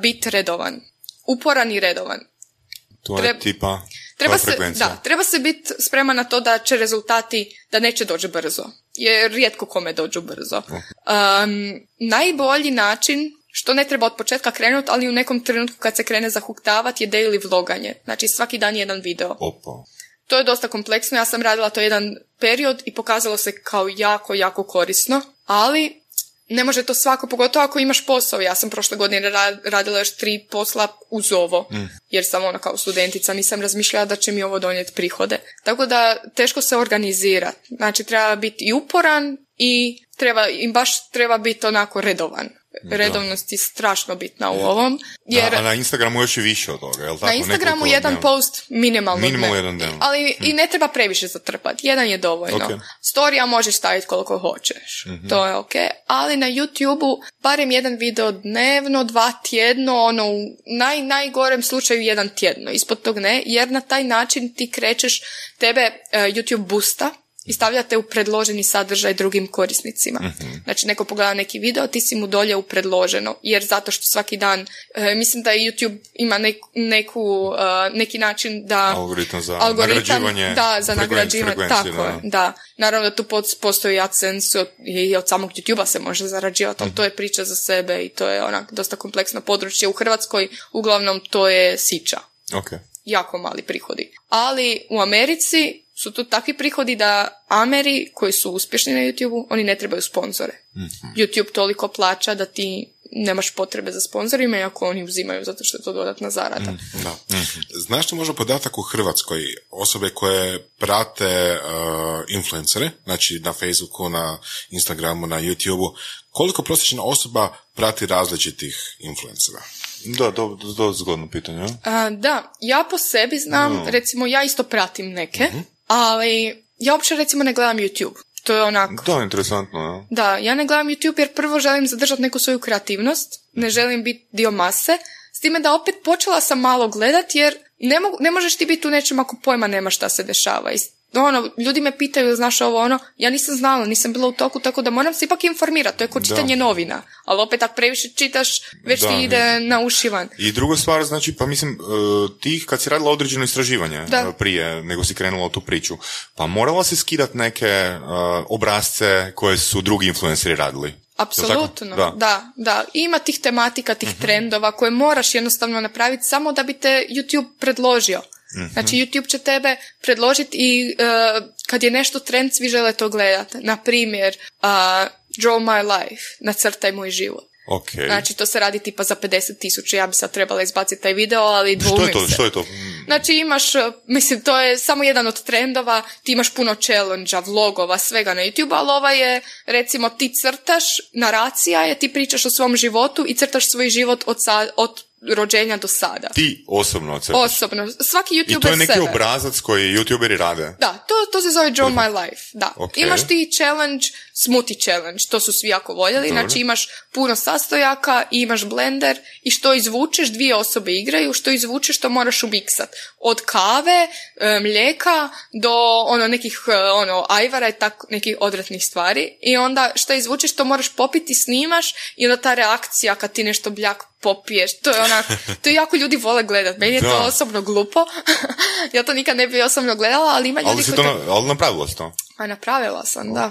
biti redovan. Uporan i redovan. To je Treba- tipa Treba se, da, treba se biti spreman na to da će rezultati, da neće doći brzo. Jer rijetko kome dođu brzo. Um, najbolji način, što ne treba od početka krenuti, ali u nekom trenutku kad se krene zahuktavati je daily vloganje. Znači svaki dan jedan video. Opa. To je dosta kompleksno, ja sam radila to jedan period i pokazalo se kao jako, jako korisno, ali ne može to svako, pogotovo ako imaš posao. Ja sam prošle godine radila još tri posla uz ovo, jer sam ona kao studentica, nisam razmišljala da će mi ovo donijeti prihode. Tako da teško se organizirati. Znači treba biti i uporan i treba, i baš treba biti onako redovan redovnost je strašno bitna u ovom. Jer, a na Instagramu još i više od toga, jel tako? Na Instagramu jedan post minimalno. Minimalno jedan Ali i hm. ne treba previše zatrpati. Jedan je dovoljno. Okay. Storija možeš staviti koliko hoćeš. Mhm. To je ok. Ali na YouTubeu barem jedan video dnevno, dva tjedno, ono u naj, najgorem slučaju jedan tjedno. Ispod tog ne, jer na taj način ti krećeš tebe uh, YouTube boosta i stavljate u predloženi sadržaj drugim korisnicima. mm Znači, neko pogleda neki video, ti si mu dolje u predloženo, jer zato što svaki dan, e, mislim da YouTube ima neku, e, neki način da... Algoritam za nagrađivanje. Da, za nagrađivanje, tako da. da. Naravno da tu postoji AdSense i od samog YouTube-a se može zarađivati, ali to je priča za sebe i to je onak dosta kompleksno područje. U Hrvatskoj uglavnom to je sića. Okay. Jako mali prihodi. Ali u Americi su to takvi prihodi da Ameri koji su uspješni na YouTube-u, oni ne trebaju sponzore. mm YouTube toliko plaća da ti nemaš potrebe za sponzorima, iako oni uzimaju zato što je to dodatna zarada. Mm, da. mm Znaš li možda podatak u Hrvatskoj osobe koje prate uh, influencere, znači na Facebooku, na Instagramu, na YouTubeu, koliko prosječna osoba prati različitih influencera? Da, to, to je zgodno pitanje. A, da, ja po sebi znam, recimo ja isto pratim neke, mhm. Ali ja uopće recimo ne gledam YouTube. To je onako... To je interesantno, ja. Da, ja ne gledam YouTube jer prvo želim zadržati neku svoju kreativnost, ne želim biti dio mase, s time da opet počela sam malo gledati jer ne, mogu, ne možeš ti biti u nečem ako pojma nema šta se dešava. I ono, ljudi me pitaju, znaš ovo, ono, ja nisam znala, nisam bila u toku, tako da moram se ipak informirati, to je kod čitanje novina, ali opet ako previše čitaš, već ti ide na ušivan. I druga stvar, znači, pa mislim, e, ti kad si radila određeno istraživanje da. E, prije nego si krenula u tu priču, pa morala si skidat neke e, obrazce koje su drugi influenceri radili? Apsolutno, da. da, da. Ima tih tematika, tih uh trendova koje moraš jednostavno napraviti samo da bi te YouTube predložio. Mhm. Znači YouTube će tebe predložiti i uh, kad je nešto trend svi žele to gledati. Na primjer, uh, Draw My Life, nacrtaj moj život. Okay. Znači, to se radi tipa za 50 tisuća, ja bi sad trebala izbaciti taj video, ali dvumim što je to, se. Što je to? Znači, imaš, uh, mislim, to je samo jedan od trendova, ti imaš puno challenge vlogova, svega na YouTube, ali ova je, recimo, ti crtaš, naracija je, ti pričaš o svom životu i crtaš svoj život od, od rođenja do sada. Ti osobno crtaš? Osobno. Svaki youtuber I to je neki sebe. obrazac koji youtuberi rade? Da, to, to se zove Draw My Life. Da. Imaš ti challenge, smoothie challenge, to su svi jako voljeli. Znači imaš puno sastojaka, imaš blender i što izvučeš, dvije osobe igraju, što izvučeš to moraš umiksat. Od kave, e, mlijeka do ono nekih e, ono ajvara i tako nekih odvratnih stvari. I onda što izvučeš to moraš popiti, snimaš i onda ta reakcija kad ti nešto bljak popiješ, to je onak, to je jako ljudi vole gledat. Meni je to osobno glupo. ja to nikad ne bi osobno gledala, ali ima ljudi ali koji... To, ali napravila si to? A napravila sam, da.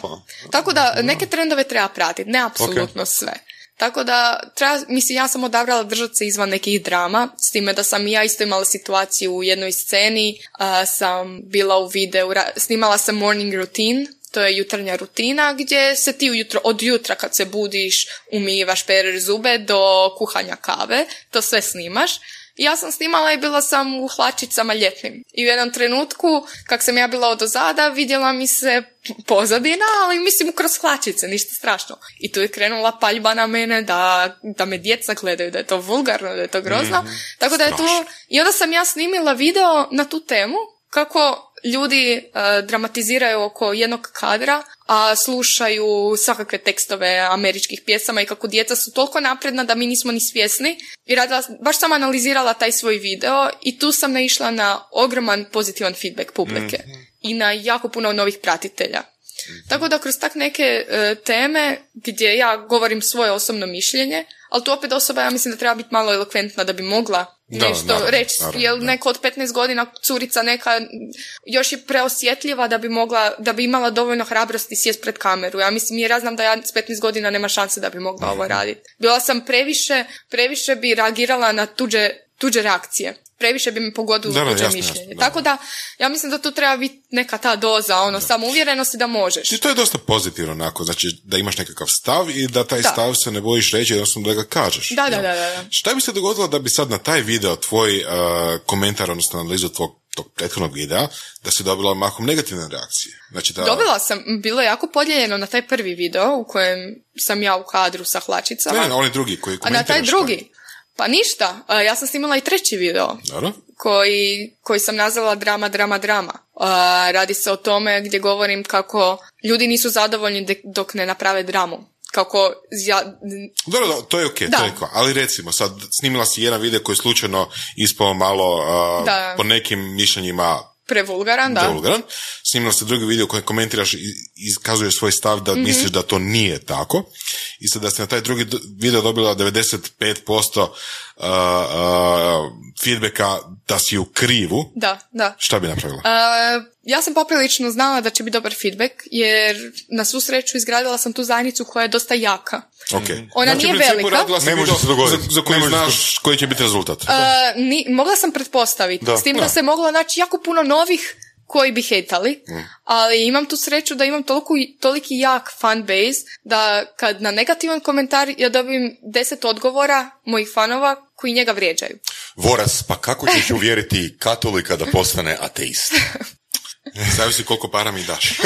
Tako da neke trendove treba pratiti, ne apsolutno sve. Tako da, treba, mislim, ja sam odabrala držati se izvan nekih drama, s time da sam i ja isto imala situaciju u jednoj sceni, sam bila u videu, snimala sam morning routine, to je jutarnja rutina gdje se ti ujutro, od jutra kad se budiš, umivaš, pereš zube do kuhanja kave, to sve snimaš. Ja sam snimala i bila sam u hlačicama ljetnim. I u jednom trenutku, kak sam ja bila od ozada, vidjela mi se pozadina, ali mislim kroz hlačice, ništa strašno. I tu je krenula paljba na mene da, da me djeca gledaju, da je to vulgarno, da je to grozno. Mhm. Tako da je to... I onda sam ja snimila video na tu temu, kako ljudi uh, dramatiziraju oko jednog kadra, a slušaju svakakve tekstove američkih pjesama i kako djeca su toliko napredna da mi nismo ni svjesni. I radila, baš sam analizirala taj svoj video i tu sam naišla na ogroman pozitivan feedback publike mhm. i na jako puno novih pratitelja. Tako da kroz tak neke e, teme gdje ja govorim svoje osobno mišljenje, ali tu opet osoba ja mislim da treba biti malo elokventna da bi mogla nešto reći, jer neko od 15 godina curica neka još je preosjetljiva da bi mogla, da bi imala dovoljno hrabrosti sjest pred kameru. Ja mislim, jer ja znam da ja s 15 godina nema šanse da bi mogla ovo raditi. Bila sam previše, previše bi reagirala na tuđe, tuđe reakcije. Previše bi mi pogodilo Da, da, tuđe mišljenje. da. Tako da, ja mislim da tu treba biti neka ta doza, ono, samouvjerenosti da možeš. I to je dosta pozitivno, onako, znači da imaš nekakav stav i da taj Da. stav se ne bojiš reći, jednostavno da ga kažeš. Da, da, da, da, da. Šta bi se dogodilo da bi sad na taj video tvoj uh, komentar, odnosno analizu tvog tog prethodnog videa, da si dobila mahom negativne reakcije? Znači da... Dobila sam, bilo je jako podijeljeno na taj prvi video u kojem sam ja u kadru sa hlačicama. Ne, ne, oni drugi koji A na taj drugi? Pa ništa, ja sam snimala i treći video. koji, koji sam nazvala drama, drama, drama. Radi se o tome gdje govorim kako ljudi nisu zadovoljni dok ne naprave dramu. Kako ja, Dobro, da, to je ok, Da. to je ko. Ali recimo, sad snimila si jedan video koji je slučajno ispao malo, uh, Da. po nekim mišljenjima prevulgaran, da. vulgaran. Snimila si drugi video koji komentiraš i iskazuješ svoj stav da misliš da to nije tako. I sad da si na taj drugi video dobila 95% uh, uh, feedbacka da si u krivu, Da, da. šta bi napravila? A, ja sam poprilično znala da će biti dobar feedback, jer na svu sreću izgradila sam tu zajednicu koja je dosta jaka. Ok. Ona Znači, nije velika. Ne može se dogoditi. Za, za koji Ne može se znaš koji će biti rezultat. Ni, mogla sam pretpostaviti, Da. s tim da, Da. se moglo naći jako puno novih koji bi hetali, ali imam tu sreću da imam toliko, toliki jak fan base da kad na negativan komentar ja dobijem deset odgovora mojih fanova koji njega vrijeđaju. Voras, pa kako ćeš uvjeriti katolika da postane ateist? Zavisi koliko para mi daš.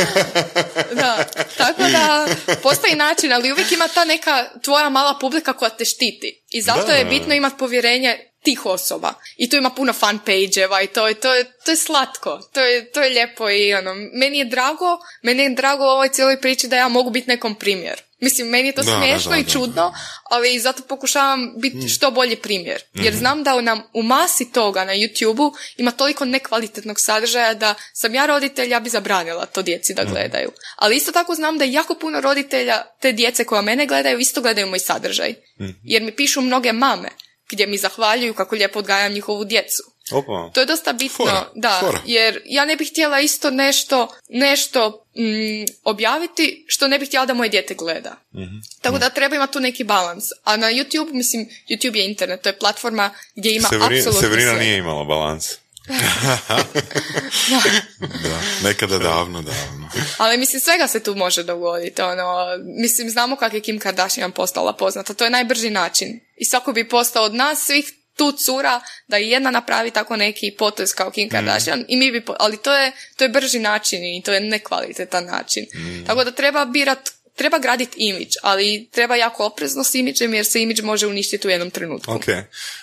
Da, tako da postoji način, ali uvijek ima ta neka tvoja mala publika koja te štiti. I zato Da. je bitno imati povjerenje tih osoba. I tu ima puno fan page-eva i to, je- to, je, to je slatko. To je, to je lijepo i ono, meni je drago, meni je drago u ovoj cijeloj priči da ja mogu biti nekom primjer. Mislim, meni je to Da, smiješno da, i čudno, ali zato pokušavam biti što bolji primjer. Mhm. Jer znam da nam u masi toga na YouTube-u ima toliko nekvalitetnog sadržaja da sam ja roditelj, ja bi zabranila to djeci Mhm. da gledaju. Ali isto tako znam da jako puno roditelja te djece koja mene gledaju isto gledaju moj sadržaj. Mhm. Jer mi pišu mnoge mame gdje mi zahvaljuju kako lijepo odgajam njihovu djecu. Opa. To je dosta bitno, Fora, da, fora. jer ja ne bih htjela isto nešto, nešto mm, objaviti što ne bih htjela da moje dijete gleda. Tako da treba imati tu neki balans. A na YouTube, mislim, YouTube je internet, to je platforma gdje ima Severi- apsolutno Severina sve. nije imala balans. Da, nekada davno, davno. Ali mislim, svega se tu može dogoditi. Ono, mislim, znamo kako je Kim Kardashian postala poznata. To je najbrži način. I svako bi postao od nas svih tu cura da i jedna napravi tako neki potez kao Kim Kardashian i mi bi, ali to je, to je brži način i to je nekvalitetan način. Tako da treba birat, treba graditi imidž, ali treba jako oprezno s imidžem jer se imidž može uništiti u jednom trenutku. Ok.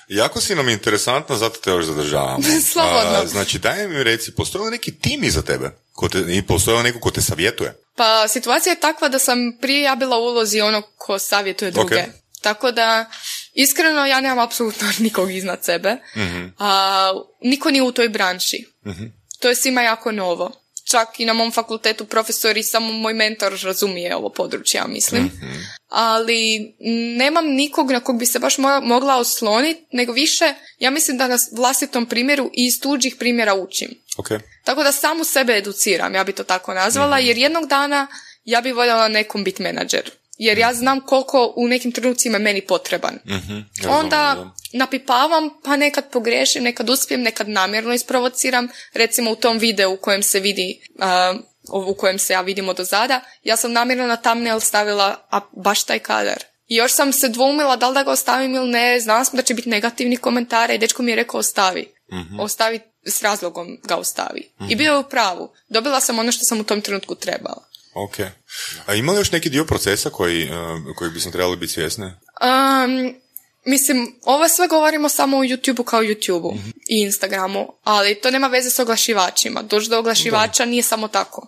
Jako si nam interesantna, zato te još zadržavamo. Slobodno. A, znači, daj mi reci, postoji li neki tim iza tebe? Ko te, I postoji li neko ko te savjetuje? Pa situacija je takva da sam prije ja bila u ulozi onog ko savjetuje druge. Ok. Tako da, iskreno, ja nemam apsolutno nikog iznad sebe. A, niko nije u toj branši. To je svima jako novo. Čak i na mom fakultetu profesori, samo moj mentor razumije ovo područje, ja mislim. Ali nemam nikog na kog bi se baš mo- mogla osloniti, nego više, ja mislim da na vlastitom primjeru i iz tuđih primjera učim. Ok. Tako da samu sebe educiram, ja bi to tako nazvala, jer jednog dana ja bi voljela nekom biti menadžer. Jer ja znam koliko u nekim trenucima je meni potreban. Onda napipavam, pa nekad pogrešim, nekad uspijem, nekad namjerno isprovociram. Recimo u tom videu u kojem se vidi, a, u kojem se ja vidimo do zada, ja sam namjerno na thumbnail stavila a, baš taj kadar. I još sam se dvoumila da li da ga ostavim ili ne, znala sam da će biti negativni komentara i dečko mi je rekao ostavi. Ostavi, s razlogom ga ostavi. I bio je u pravu. Dobila sam ono što sam u tom trenutku trebala. Ok. A ima li još neki dio procesa koji, uh, koji bismo trebali biti svjesni? Um, mislim, ovo sve govorimo samo u YouTube-u kao YouTube-u i Instagramu, ali to nema veze s oglašivačima. Doći do oglašivača nije samo tako.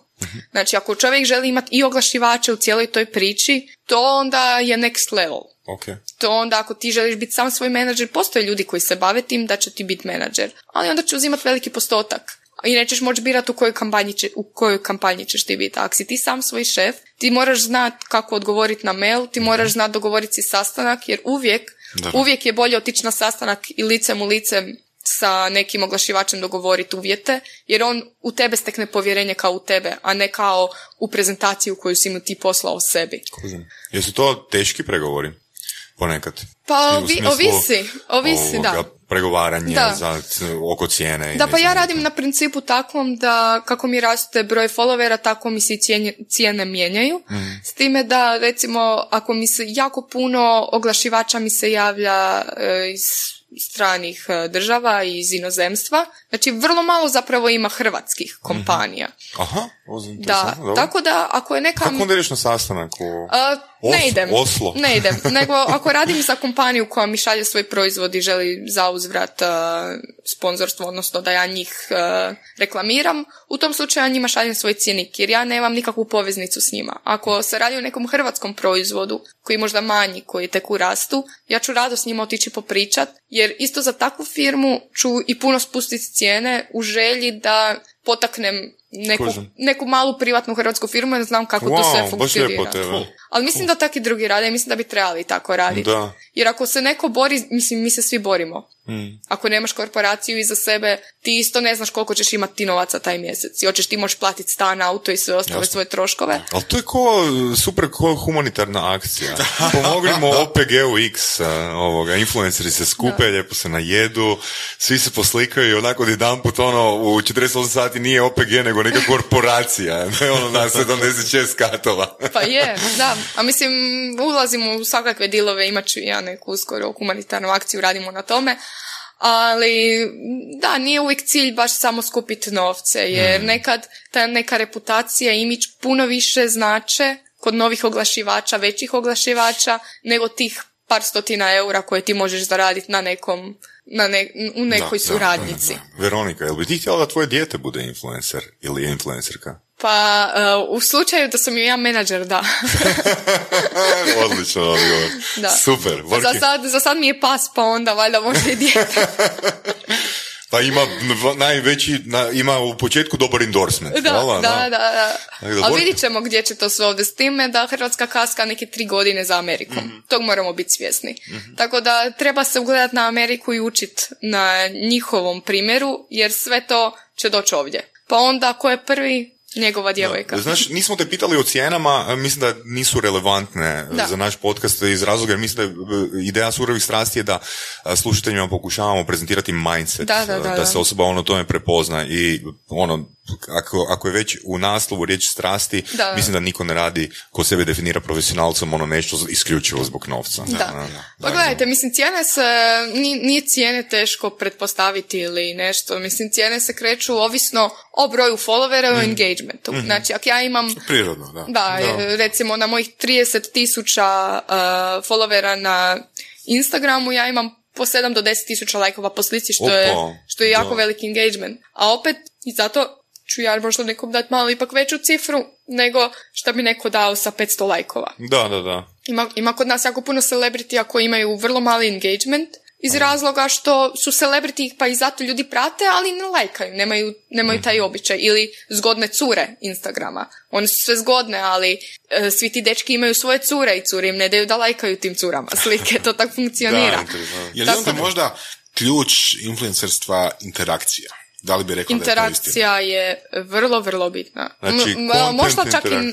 Znači, ako čovjek želi imati i oglašivače u cijeloj toj priči, to onda je next level. Ok. To onda ako ti želiš biti sam svoj menadžer, postoje ljudi koji se bave tim da će ti biti menadžer, ali onda će uzimati veliki postotak. I nećeš moći birati u kojoj kampanji, će, u kojoj kampanji ćeš ti biti. Ako si ti sam svoj šef, ti moraš znati kako odgovoriti na mail, ti moraš znati dogovoriti si sastanak, jer uvijek, Da. uvijek je bolje otići na sastanak i licem u licem sa nekim oglašivačem dogovoriti uvjete, jer on u tebe stekne povjerenje kao u tebe, a ne kao u prezentaciju koju si mu ti poslao sebi. Kužim. Jesu to teški pregovori? Ponekad. Pa ovi- smislu, ovisi, ovisi, da. Pregovaranje Da. za, oko cijene. Da, pa ja radim na principu takvom da kako mi raste broj followera, tako mi se cijene, cijene mijenjaju. S time da, recimo, ako mi se jako puno oglašivača mi se javlja e, iz stranih e, država i iz inozemstva, znači vrlo malo zapravo ima hrvatskih kompanija. Aha, ovo je Da, tako da ako je neka... Kako onda ideš na sastanak u... A, ne Os- idem. Oslo. Ne idem. Nego ako radim za kompaniju koja mi šalje svoj proizvod i želi za uzvrat uh, sponzorstvo, odnosno da ja njih uh, reklamiram, u tom slučaju ja njima šaljem svoj cjenik jer ja nemam nikakvu poveznicu s njima. Ako se radi o nekom hrvatskom proizvodu koji je možda manji, koji tek u rastu, ja ću rado s njima otići popričat jer isto za takvu firmu ću i puno spustiti cijene u želji da potaknem neku, neku malu privatnu hrvatsku firmu jer znam kako to Wow, sve baš funkcionira. lijepo tebe. Ali mislim da tak i drugi rade i mislim da bi trebali tako raditi. Da. Jer ako se neko bori, mislim, mi se svi borimo. Mm. Ako nemaš korporaciju iza sebe, ti isto ne znaš koliko ćeš imati ti novaca taj mjesec. I hoćeš ti moći platiti stan, auto i sve ostale svoje troškove. Ali to je ko, super ko humanitarna akcija. Pomognimo OPG-u X, a, ovoga, influenceri se skupe, lijepo se najedu, svi se poslikaju i onako jedan put ono, u 48 sati nije OPG nego neka korporacija, ne ono na 76 katova. Pa je, da. A mislim, ulazimo u svakakve dilove, imat ću ja neku uskoro humanitarnu akciju, radimo na tome. Ali, da, nije uvijek cilj baš samo skupiti novce, jer nekad ta neka reputacija i imidž puno više znače kod novih oglašivača, većih oglašivača, nego tih par stotina eura koje ti možeš zaraditi na nekom, na ne, u nekoj Da, da, suradnici. Veronika, jel bi ti htjela da tvoje dijete bude influencer ili influencerka? Pa, uh, u slučaju da sam ju ja menadžer, da. Odlično odgovor. Da. Super. za, sad, za sad mi je pas, pa onda valjda može i dijete. Pa ima najveći, na, ima u početku dobar endorsement. Da, jel da, da, da. Da Ali Bor- vidit ćemo gdje će to sve ovdje s time da Hrvatska kaska neke tri godine za Amerikom. Mhm. Tog moramo biti svjesni. Tako da treba se ugledati na Ameriku i učit na njihovom primjeru, jer sve to će doći ovdje. Pa onda ko je prvi, njegova djevojka. Znaš, nismo te pitali o cijenama, mislim da nisu relevantne Da. za naš podcast iz razloga, jer mislim da je e, ideja surovih strasti je da slušateljima pokušavamo prezentirati mindset, Da, da, da, da da. se osoba ono tome prepozna i ono, ako, ako je već u naslovu riječ strasti, Da. mislim da niko ne radi ko sebe definira profesionalcom ono nešto isključivo zbog novca. Da. Pa gledajte, mislim, cijene se, ni- nije cijene teško pretpostaviti ili nešto. Mislim, cijene se kreću ovisno o broju followera i o engagementu. Znači, ako ja imam Prirodno, da. Da, recimo na mojih 30 tisuća uh, followera na Instagramu ja imam po 7 do 10 tisuća lajkova po slici, što je, što je jako da. veliki engagement. A opet, i zato ću ja možda nekom dati malo ipak veću cifru nego što bi neko dao sa 500 lajkova. Da, da, da. Ima, ima kod nas jako puno celebritija koji imaju vrlo mali engagement iz razloga što su celebrity pa i zato ljudi prate, ali ne lajkaju, nemaju, nemaju taj običaj. Ili zgodne cure Instagrama. One su sve zgodne, ali e, svi ti dečki imaju svoje cure i cure im ne daju da lajkaju tim curama slike. To tako funkcionira. Da. Je li Tako onda da- možda ključ influencerstva interakcija? Da li bi rekao da je to? Interakcija je vrlo, vrlo bitna. Znači, content možda čak i... uh,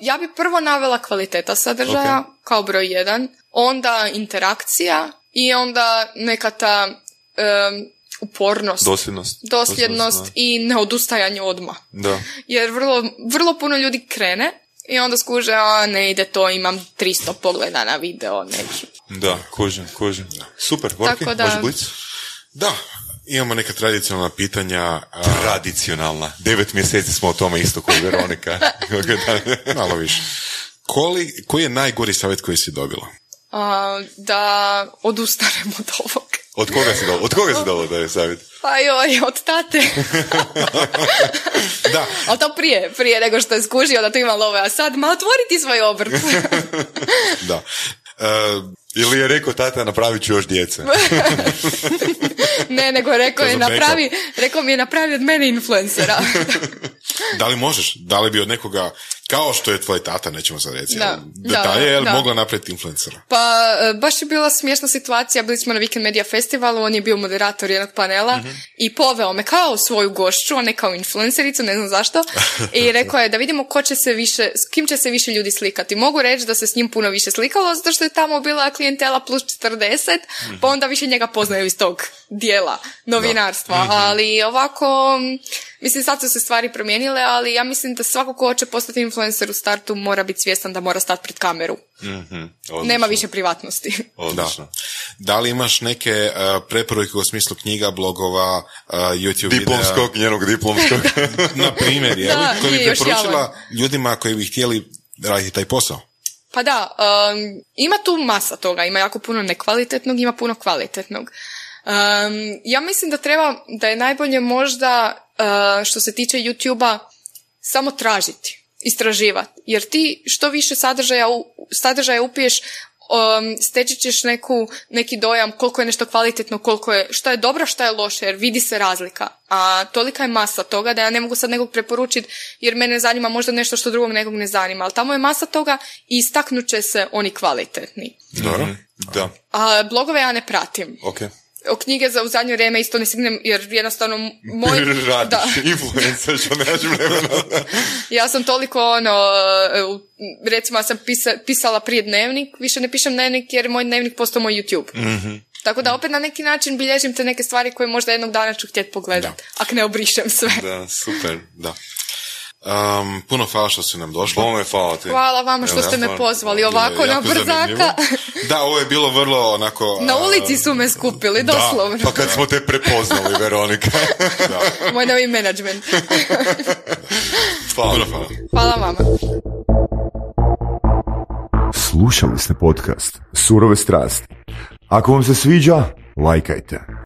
ja bi prvo navela kvaliteta sadržaja kao broj jedan, onda interakcija i onda neka ta um, upornost, Dosljednost. dosljednost i neodustajanje odmah. Da. Jer vrlo, vrlo puno ljudi krene i onda skuže, a ne ide to, imam 300 pogleda na video, neću. Da, kužim, kužim. Super, Vorki, Tako da-? Da, imamo neka tradicionalna pitanja. a, Tradicionalna. Devet mjeseci smo o tome isto kao Veronika. Malo više. Koli, koji je najgori savjet koji si dobila? A, da odustanem od ovog. Od koga si dobila? Od koga si dobila da je savjet? Pa joj, od tate. Da, Ali to prije, prije nego što je skužio da tu ima love, a sad ma otvoriti svoj obrt. da. E, Ili je rekao tata napravit ću još djece? ne, nego rekao je napravi, rekao mi je napravi od mene influencera. da li možeš? Da li bi od nekoga Kao što je tvoj tata, nećemo sad reći. Da, ali da, Detalje, je li da. mogla napraviti influencera? Pa, e, baš je bila smiješna situacija, bili smo na Weekend Media Festivalu, on je bio moderator jednog panela i poveo me kao svoju gošću, a ne kao influencericu, ne znam zašto, i rekao je da vidimo ko će se više, s kim će se više ljudi slikati. Mogu reći da se s njim puno više slikalo, zato što je tamo bila klijentela plus 40, pa onda više njega poznaju iz tog dijela novinarstva, ali ovako, mislim sad su se stvari promijenile, ali ja mislim da svako ko hoće postati influencer u startu mora biti svjestan da mora stati pred kameru. Nema više privatnosti. Da. Da li imaš neke uh, preporuke u smislu knjiga, blogova, uh, YouTube videa? Diplomskog, njenog diplomskog. Na primjer, je? Da, Koji bi preporučila ljudima koji bi htjeli raditi taj posao? Pa da, um, ima tu masa toga, ima jako puno nekvalitetnog, ima puno kvalitetnog. Um, ja mislim da treba, da je najbolje možda uh, što se tiče YouTube-a samo tražiti, istraživati. Jer ti što više sadržaja, u- sadržaja upiješ, um, steći ćeš neku, neki dojam koliko je nešto kvalitetno, koliko je, što je dobro, što je loše, jer vidi se razlika. A tolika je masa toga da ja ne mogu sad nekog preporučiti jer mene zanima možda nešto što drugog nekog ne zanima. Ali tamo je masa toga i istaknut će se oni kvalitetni. Dobro. da, A blogove ja ne pratim. ok. O knjige za u zadnje vrijeme isto ne stignem jer jednostavno moj... Radiš, Da. influencer, što nemaš vremena. Ja sam toliko ono, e, recimo ja sam pisa, pisala prije dnevnik, više ne pišem dnevnik jer je moj dnevnik postao moj YouTube. Tako da opet na neki način bilježim te neke stvari koje možda jednog dana ću htjeti pogledati, ako ne obrišem sve. Da, super. Da. Um, puno hvala što si nam došla. Bome, hvala ti. Hvala vama što ste me pozvali ovako na brzaka. Da, ovo je bilo vrlo onako... Na ulici su me skupili, doslovno. Pa kad smo te prepoznali, Veronika. Moj novi menadžment. Hvala. Hvala. Hvala vama. Slušali ste podcast Surove strasti. Ako vam se sviđa, lajkajte.